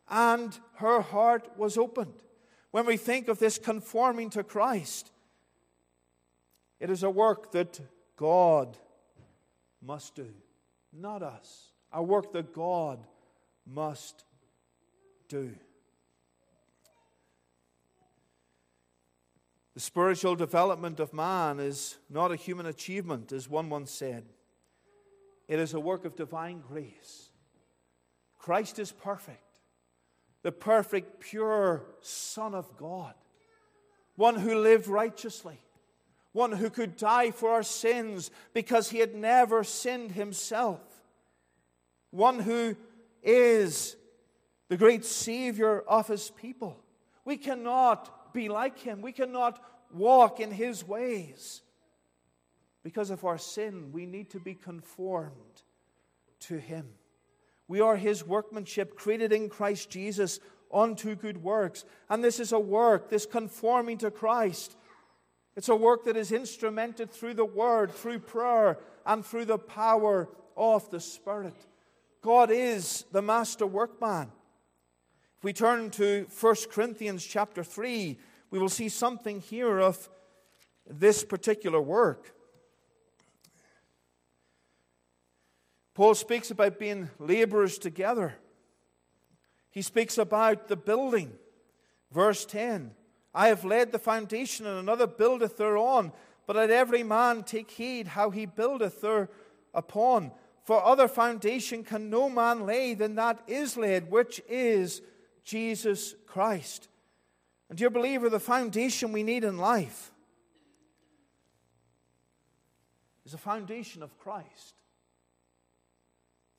And her heart was opened. When we think of this conforming to Christ, it is a work that God must do, not us. A work that God must do. The spiritual development of man is not a human achievement, as one once said. It is a work of divine grace. Christ is perfect, the perfect, pure Son of God, one who lived righteously, one who could die for our sins because he had never sinned himself, one who is the great Savior of his people. We cannot be like him. We cannot walk in his ways. Because of our sin, we need to be conformed to Him. We are His workmanship, created in Christ Jesus unto good works. And this is a work, this conforming to Christ. It's a work that is instrumented through the Word, through prayer, and through the power of the Spirit. God is the master workman. If we turn to 1 Corinthians chapter 3, we will see something here of this particular work. Paul speaks about being laborers together. He speaks about the building. Verse 10 I have laid the foundation, and another buildeth thereon. But let every man take heed how he buildeth thereupon. For other foundation can no man lay than that is laid, which is Jesus Christ. And, dear believer, the foundation we need in life is a foundation of Christ,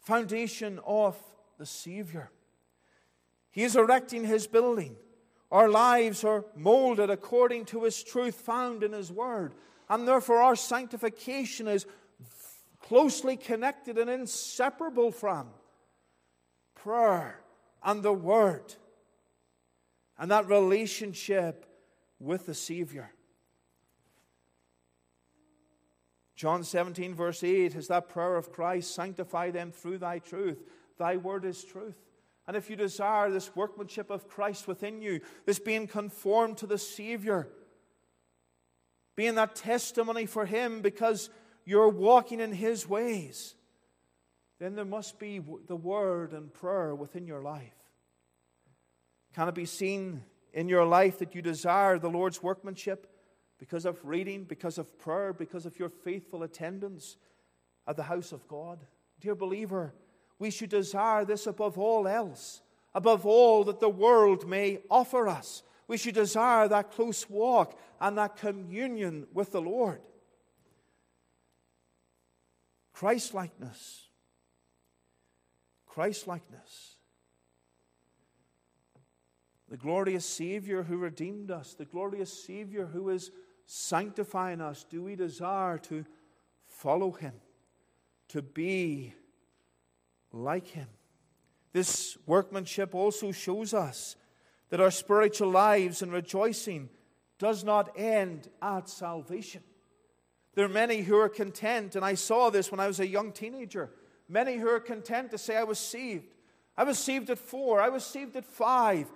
foundation of the Savior. He is erecting his building. Our lives are molded according to his truth found in his word. And therefore, our sanctification is closely connected and inseparable from prayer and the word and that relationship with the Savior. John 17, verse 8, is that prayer of Christ sanctify them through thy truth. Thy word is truth. And if you desire this workmanship of Christ within you, this being conformed to the Savior, being that testimony for Him because you're walking in His ways, then there must be the Word and prayer within your life. Can it be seen in your life that you desire the Lord's workmanship because of reading, because of prayer, because of your faithful attendance at the house of God? Dear believer, we should desire this above all else, above all that the world may offer us. We should desire that close walk and that communion with the Lord. Christlikeness. Christlikeness. The glorious Savior who redeemed us, the glorious Savior who is sanctifying us. Do we desire to follow Him, to be like him. This workmanship also shows us that our spiritual lives and rejoicing does not end at salvation. There are many who are content, and I saw this when I was a young teenager. Many who are content to say, I was saved. I was saved at four. I was saved at five.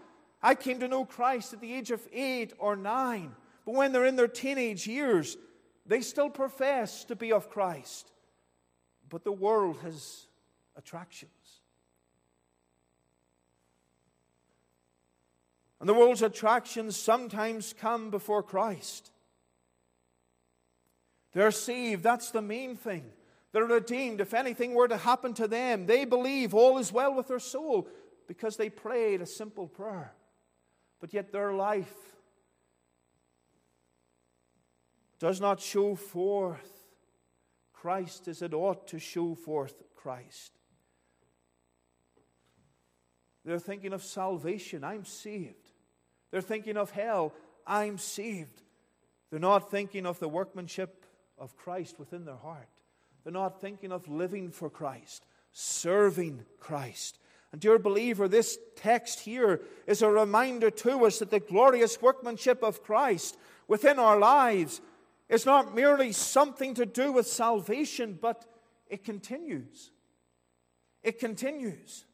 I came to know Christ at the age of eight or nine. But when they're in their teenage years, they still profess to be of Christ. But the world has attractions. And the world's attractions sometimes come before Christ. They're saved, that's the main thing. They're redeemed. If anything were to happen to them, they believe all is well with their soul because they prayed a simple prayer. But yet their life does not show forth Christ as it ought to show forth Christ. They're thinking of salvation. I'm saved. They're thinking of hell. I'm saved. They're not thinking of the workmanship of Christ within their heart. They're not thinking of living for Christ, serving Christ. And, dear believer, this text here is a reminder to us that the glorious workmanship of Christ within our lives is not merely something to do with salvation, but it continues. It continues.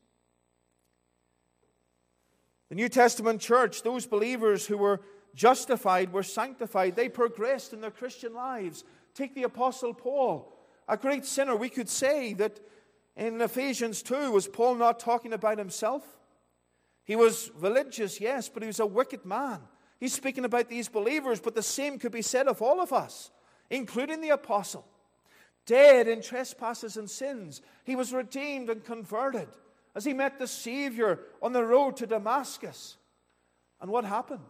The New Testament church, those believers who were justified, were sanctified, they progressed in their Christian lives. Take the Apostle Paul, a great sinner. We could say that in Ephesians 2, was Paul not talking about himself? He was religious, yes, but he was a wicked man. He's speaking about these believers, but the same could be said of all of us, including the apostle. Dead in trespasses and sins, he was redeemed and converted as he met the Savior on the road to Damascus. And what happened?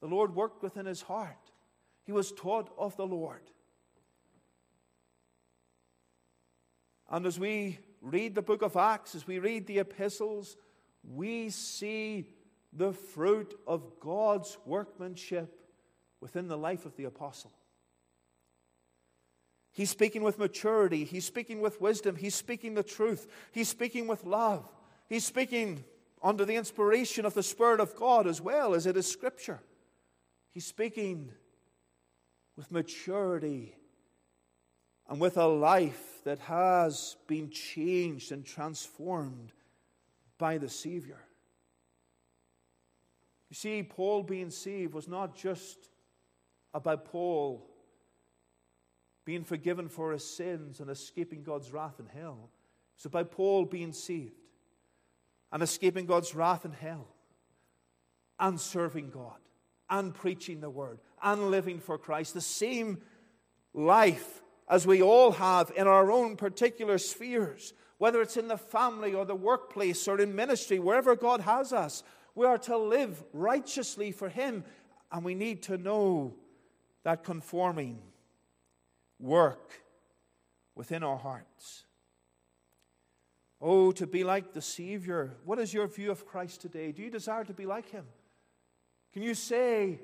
The Lord worked within his heart. He was taught of the Lord. And as we read the book of Acts, as we read the epistles, we see the fruit of God's workmanship within the life of the apostle. He's speaking with maturity. He's speaking with wisdom. He's speaking the truth. He's speaking with love. He's speaking under the inspiration of the Spirit of God as well as it is Scripture. He's speaking with maturity and with a life that has been changed and transformed by the Savior. You see, Paul being saved was not just about Paul being forgiven for his sins and escaping God's wrath in hell. It's about Paul being saved and escaping God's wrath in hell and serving God and preaching the word and living for Christ. The same life as we all have in our own particular spheres, whether it's in the family or the workplace or in ministry, wherever God has us. We are to live righteously for Him, and we need to know that conforming work within our hearts. Oh, to be like the Savior. What is your view of Christ today? Do you desire to be like Him? Can you say,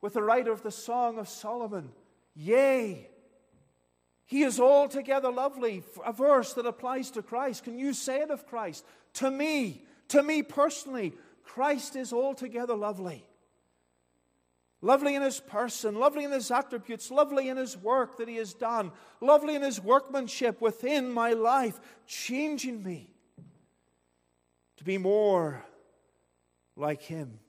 with the writer of the Song of Solomon, Yea, He is altogether lovely, a verse that applies to Christ. Can you say it of Christ? To me, to me personally, Christ is altogether lovely. Lovely in his person, lovely in his attributes, lovely in his work that he has done, lovely in his workmanship within my life, changing me to be more like him.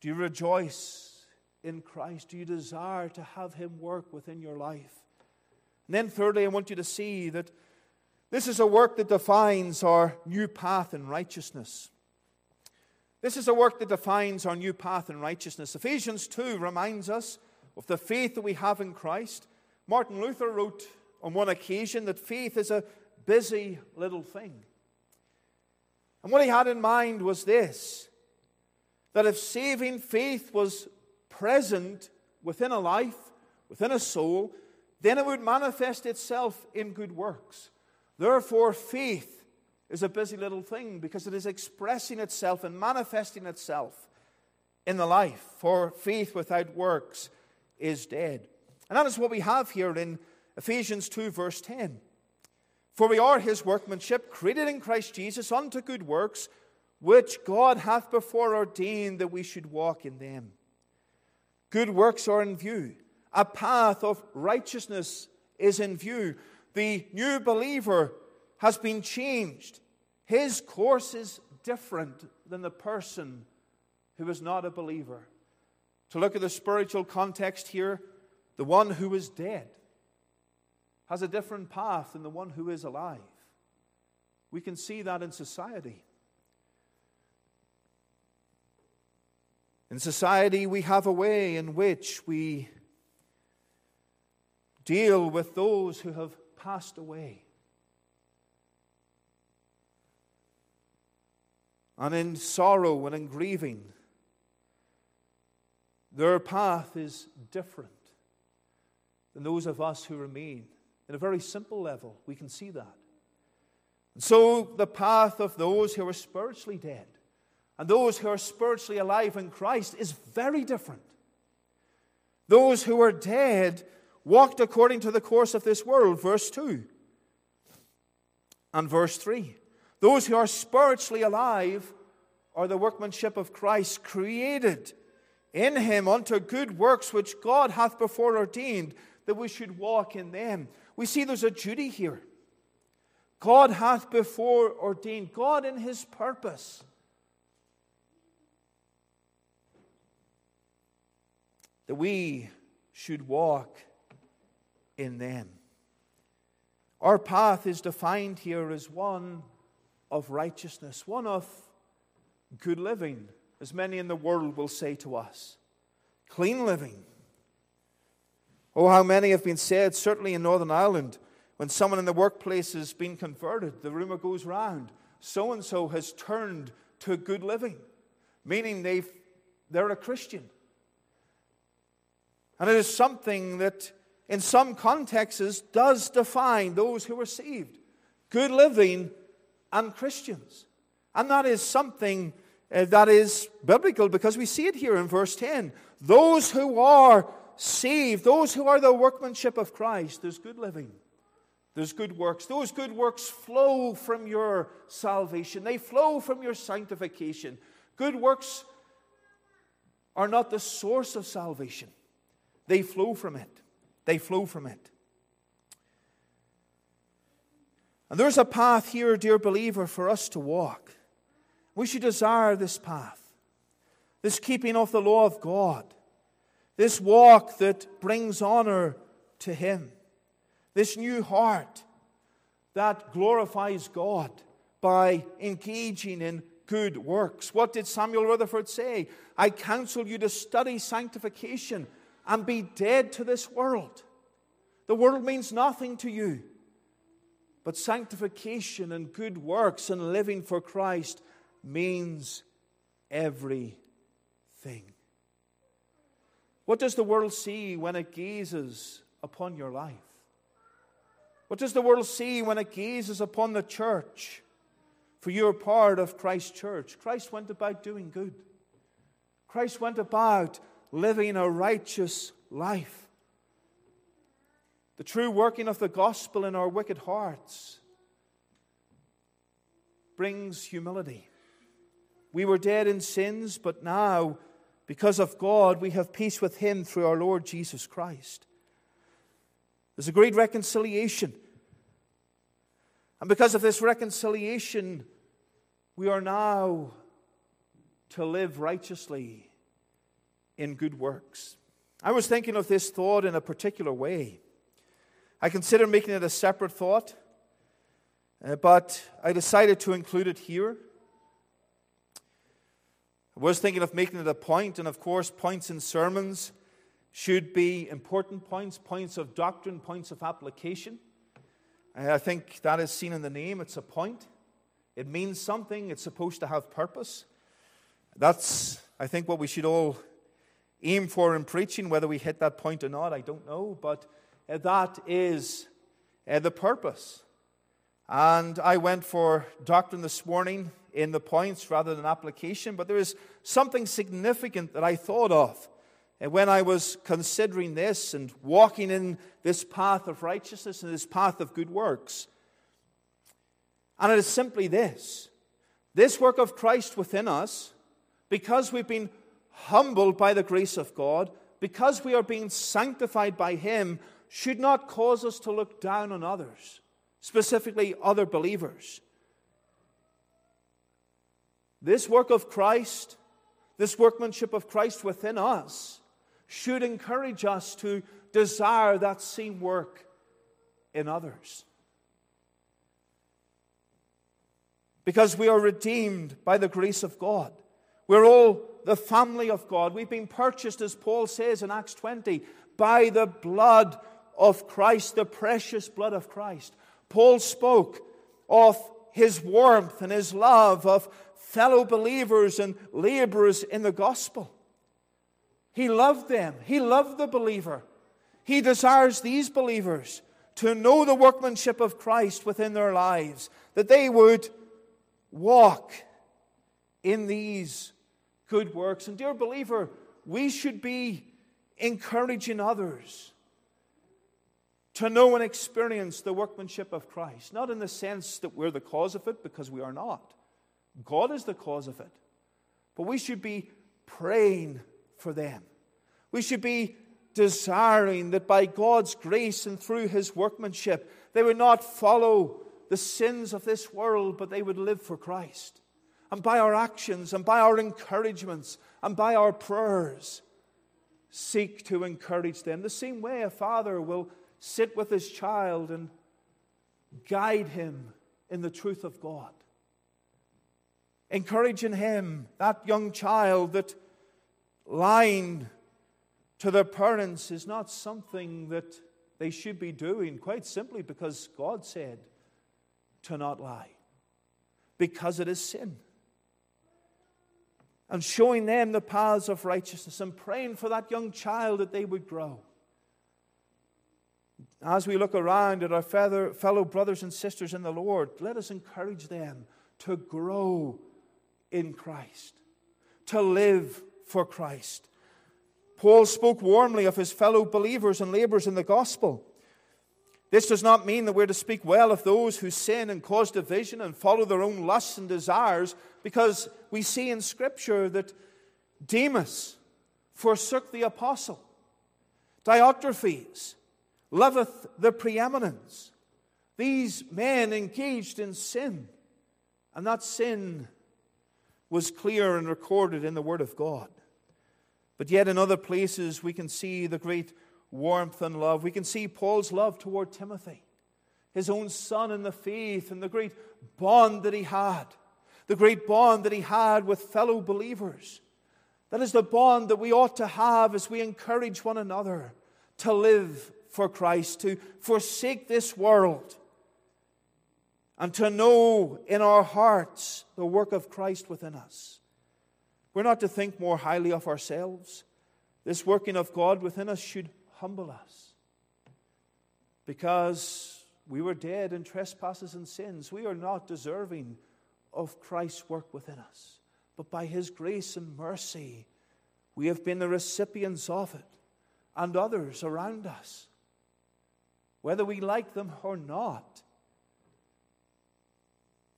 Do you rejoice in Christ? Do you desire to have him work within your life? And then, thirdly, I want you to see that this is a work that defines our new path in righteousness. This is a work that defines our new path in righteousness. Ephesians 2 reminds us of the faith that we have in Christ. Martin Luther wrote on one occasion that faith is a busy little thing. And what he had in mind was this that if saving faith was present within a life, within a soul, then it would manifest itself in good works. Therefore, faith is a busy little thing because it is expressing itself and manifesting itself in the life. For faith without works is dead. And that is what we have here in Ephesians 2, verse 10. For we are his workmanship, created in Christ Jesus unto good works, which God hath before ordained that we should walk in them. Good works are in view. A path of righteousness is in view. The new believer has been changed. His course is different than the person who is not a believer. To look at the spiritual context here, the one who is dead has a different path than the one who is alive. We can see that in society. In society, we have a way in which we deal with those who have passed away. and in sorrow and in grieving. Their path is different than those of us who remain. In a very simple level, we can see that. And so, the path of those who are spiritually dead and those who are spiritually alive in Christ is very different. Those who are dead walked according to the course of this world, verse 2 and verse 3. Those who are spiritually alive are the workmanship of Christ, created in him unto good works which God hath before ordained that we should walk in them. We see there's a duty here. God hath before ordained, God in his purpose. That we should walk in them. Our path is defined here as one of righteousness, one of good living, as many in the world will say to us, clean living. Oh, how many have been said, certainly in Northern Ireland, when someone in the workplace has been converted, the rumor goes round so and so has turned to good living, meaning they've, they're a Christian. And it is something that, in some contexts, does define those who are saved. Good living and Christians. And that is something uh, that is biblical because we see it here in verse 10. Those who are saved, those who are the workmanship of Christ, there's good living. There's good works. Those good works flow from your salvation, they flow from your sanctification. Good works are not the source of salvation, they flow from it. They flow from it. And there's a path here, dear believer, for us to walk. We should desire this path, this keeping of the law of God, this walk that brings honor to Him, this new heart that glorifies God by engaging in good works. What did Samuel Rutherford say? I counsel you to study sanctification and be dead to this world. The world means nothing to you. But sanctification and good works and living for Christ means everything. What does the world see when it gazes upon your life? What does the world see when it gazes upon the church? For you are part of Christ's church. Christ went about doing good. Christ went about living a righteous life. The true working of the gospel in our wicked hearts brings humility. We were dead in sins, but now, because of God, we have peace with Him through our Lord Jesus Christ. There's a great reconciliation. And because of this reconciliation, we are now to live righteously in good works. I was thinking of this thought in a particular way. I considered making it a separate thought, uh, but I decided to include it here. I was thinking of making it a point, and of course, points in sermons should be important points, points of doctrine, points of application. I think that is seen in the name. It's a point. It means something. It's supposed to have purpose. That's, I think, what we should all aim for in preaching. Whether we hit that point or not, I don't know. But uh, that is uh, the purpose. And I went for doctrine this morning in the points rather than application, but there is something significant that I thought of and when I was considering this and walking in this path of righteousness and this path of good works. And it is simply this this work of Christ within us, because we've been humbled by the grace of God, because we are being sanctified by Him, should not cause us to look down on others, specifically other believers. This work of Christ, this workmanship of Christ within us, should encourage us to desire that same work in others. Because we are redeemed by the grace of God. We're all the family of God. We've been purchased, as Paul says in Acts 20, by the blood of Christ, the precious blood of Christ. Paul spoke of his warmth and his love of fellow believers and laborers in the gospel. He loved them. He loved the believer. He desires these believers to know the workmanship of Christ within their lives, that they would walk in these good works. And, dear believer, we should be encouraging others to know and experience the workmanship of Christ. Not in the sense that we're the cause of it, because we are not. God is the cause of it. But we should be praying for them. We should be desiring that by God's grace and through His workmanship, they would not follow the sins of this world, but they would live for Christ. And by our actions and by our encouragements and by our prayers, seek to encourage them. The same way a father will sit with his child and guide him in the truth of God. Encouraging him, that young child that lying to their parents is not something that they should be doing, quite simply because God said to not lie, because it is sin. And showing them the paths of righteousness and praying for that young child that they would grow. As we look around at our fellow brothers and sisters in the Lord, let us encourage them to grow in Christ, to live for Christ. Paul spoke warmly of his fellow believers and laborers in the gospel. This does not mean that we're to speak well of those who sin and cause division and follow their own lusts and desires, because we see in Scripture that Demas forsook the apostle. Diotrephes loveth the preeminence. These men engaged in sin, and that sin was clear and recorded in the Word of God. But yet, in other places, we can see the great warmth and love. We can see Paul's love toward Timothy, his own son in the faith, and the great bond that he had, the great bond that he had with fellow believers. That is the bond that we ought to have as we encourage one another to live for Christ, to forsake this world, and to know in our hearts the work of Christ within us. We're not to think more highly of ourselves. This working of God within us should humble us because we were dead in trespasses and sins. We are not deserving of Christ's work within us. But by His grace and mercy, we have been the recipients of it and others around us, whether we like them or not.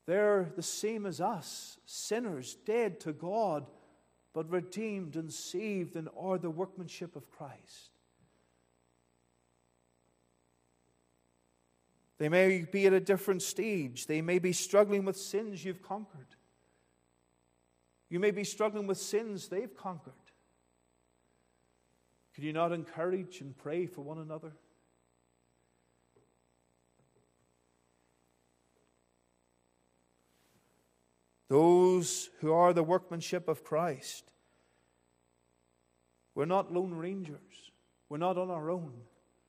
They're the same as us, sinners, dead to God, but redeemed and saved and are the workmanship of Christ. They may be at a different stage. They may be struggling with sins you've conquered. You may be struggling with sins they've conquered. Could you not encourage and pray for one another? Those who are the workmanship of Christ. We're not lone rangers. We're not on our own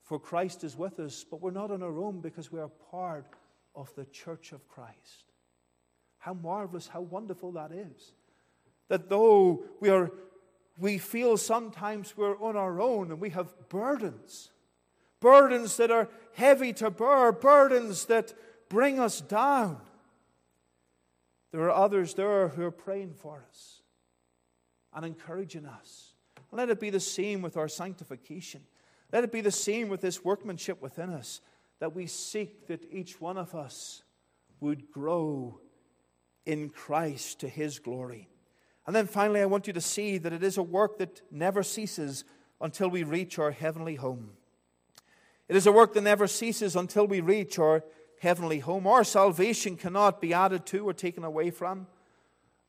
for Christ is with us, but we're not on our own because we are part of the church of Christ. How marvelous, how wonderful that is. That though we are we feel sometimes we're on our own and we have burdens, burdens that are heavy to bear, burdens that bring us down. There are others there who are praying for us and encouraging us. Let it be the same with our sanctification. Let it be the same with this workmanship within us, that we seek that each one of us would grow in Christ to his glory. And then finally, I want you to see that it is a work that never ceases until we reach our heavenly home. It is a work that never ceases until we reach our heavenly home. Our salvation cannot be added to or taken away from,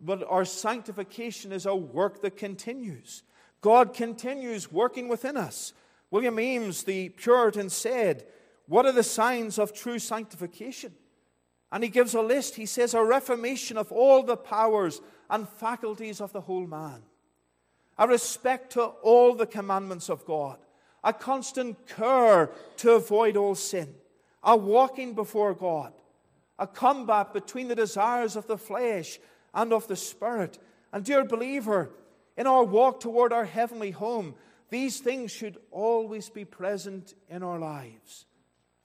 but our sanctification is a work that continues. God continues working within us. William Ames, the Puritan, said, What are the signs of true sanctification? And he gives a list. He says, A reformation of all the powers and faculties of the whole man, a respect to all the commandments of God, a constant care to avoid all sin, a walking before God, a combat between the desires of the flesh and of the spirit. And, dear believer, in our walk toward our heavenly home, these things should always be present in our lives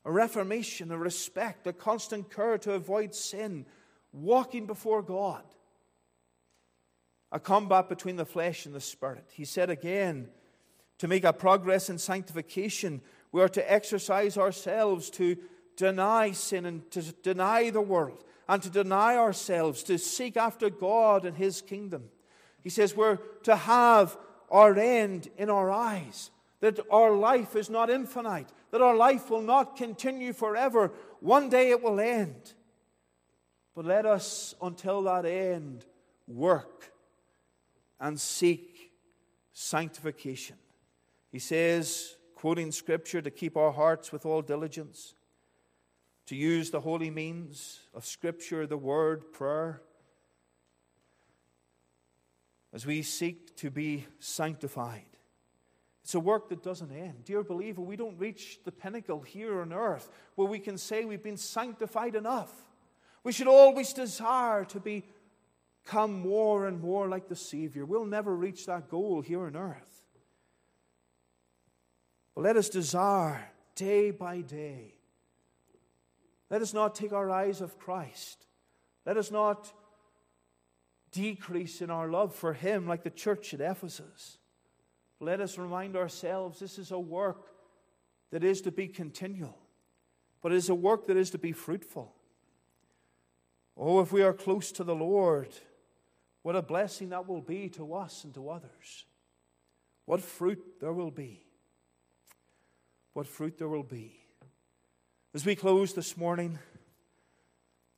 a reformation, a respect, a constant care to avoid sin, walking before God, a combat between the flesh and the spirit. He said again, to make a progress in sanctification, we are to exercise ourselves to deny sin and to deny the world and to deny ourselves, to seek after God and His kingdom. He says we're to have our end in our eyes, that our life is not infinite, that our life will not continue forever. One day it will end. But let us, until that end, work and seek sanctification. He says, quoting Scripture, to keep our hearts with all diligence, to use the holy means of Scripture, the Word, prayer as we seek to be sanctified. It's a work that doesn't end. Dear believer, we don't reach the pinnacle here on earth where we can say we've been sanctified enough. We should always desire to become more and more like the Savior. We'll never reach that goal here on earth. But let us desire day by day. Let us not take our eyes off Christ. Let us not decrease in our love for Him like the church at Ephesus. let us remind ourselves this is a work that is to be continual, but it is a work that is to be fruitful. Oh, if we are close to the Lord, what a blessing that will be to us and to others. What fruit there will be. What fruit there will be. As we close this morning,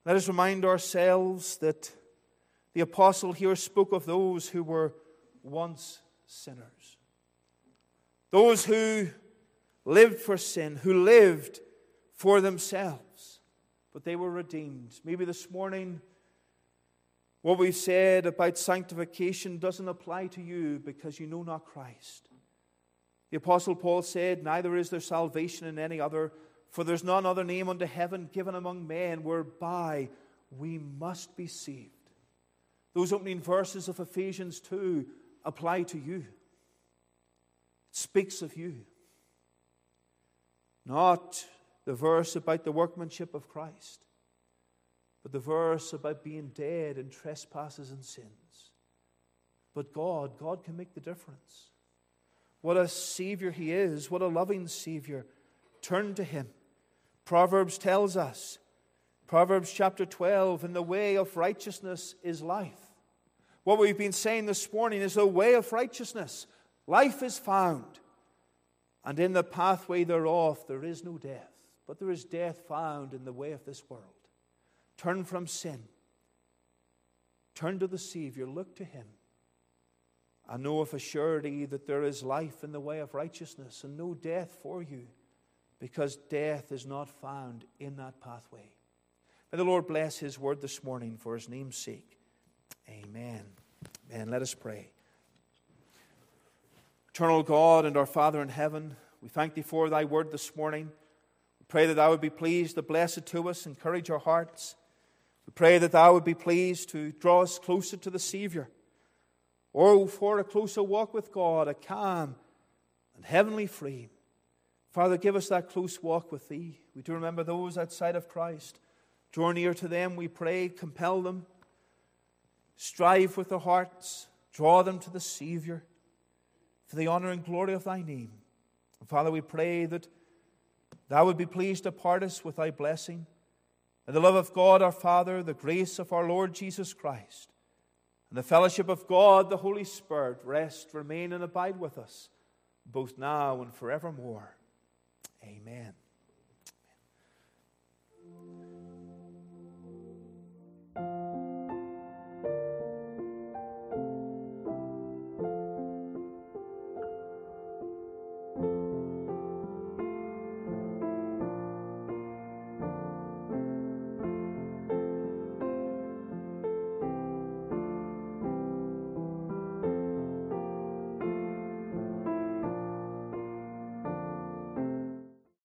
let us remind ourselves that the apostle here spoke of those who were once sinners. Those who lived for sin, who lived for themselves, but they were redeemed. Maybe this morning, what we've said about sanctification doesn't apply to you because you know not Christ. The Apostle Paul said, Neither is there salvation in any other, for there's none other name under heaven given among men whereby we must be saved. Those opening verses of Ephesians 2 apply to you. It speaks of you. Not the verse about the workmanship of Christ, but the verse about being dead in trespasses and sins. But God, God can make the difference. What a Savior He is, what a loving Savior. Turn to Him. Proverbs tells us, Proverbs chapter 12, in the way of righteousness is life. What we've been saying this morning is the way of righteousness. Life is found, and in the pathway thereof there is no death, but there is death found in the way of this world. Turn from sin, turn to the Savior, look to Him. I know of a surety that there is life in the way of righteousness and no death for you, because death is not found in that pathway. May the Lord bless His word this morning for His name's sake. Amen. And let us pray. Eternal God and our Father in heaven, we thank Thee for Thy word this morning. We pray that Thou would be pleased to bless it to us, encourage our hearts. We pray that Thou would be pleased to draw us closer to the Savior. Or for a closer walk with God, a calm and heavenly frame. Father, give us that close walk with Thee. We do remember those outside of Christ. Draw near to them, we pray, compel them Strive with their hearts, draw them to the Savior for the honor and glory of thy name. And Father, we pray that thou would be pleased to part us with thy blessing. And the love of God our Father, the grace of our Lord Jesus Christ, and the fellowship of God the Holy Spirit rest, remain, and abide with us, both now and forevermore. Amen.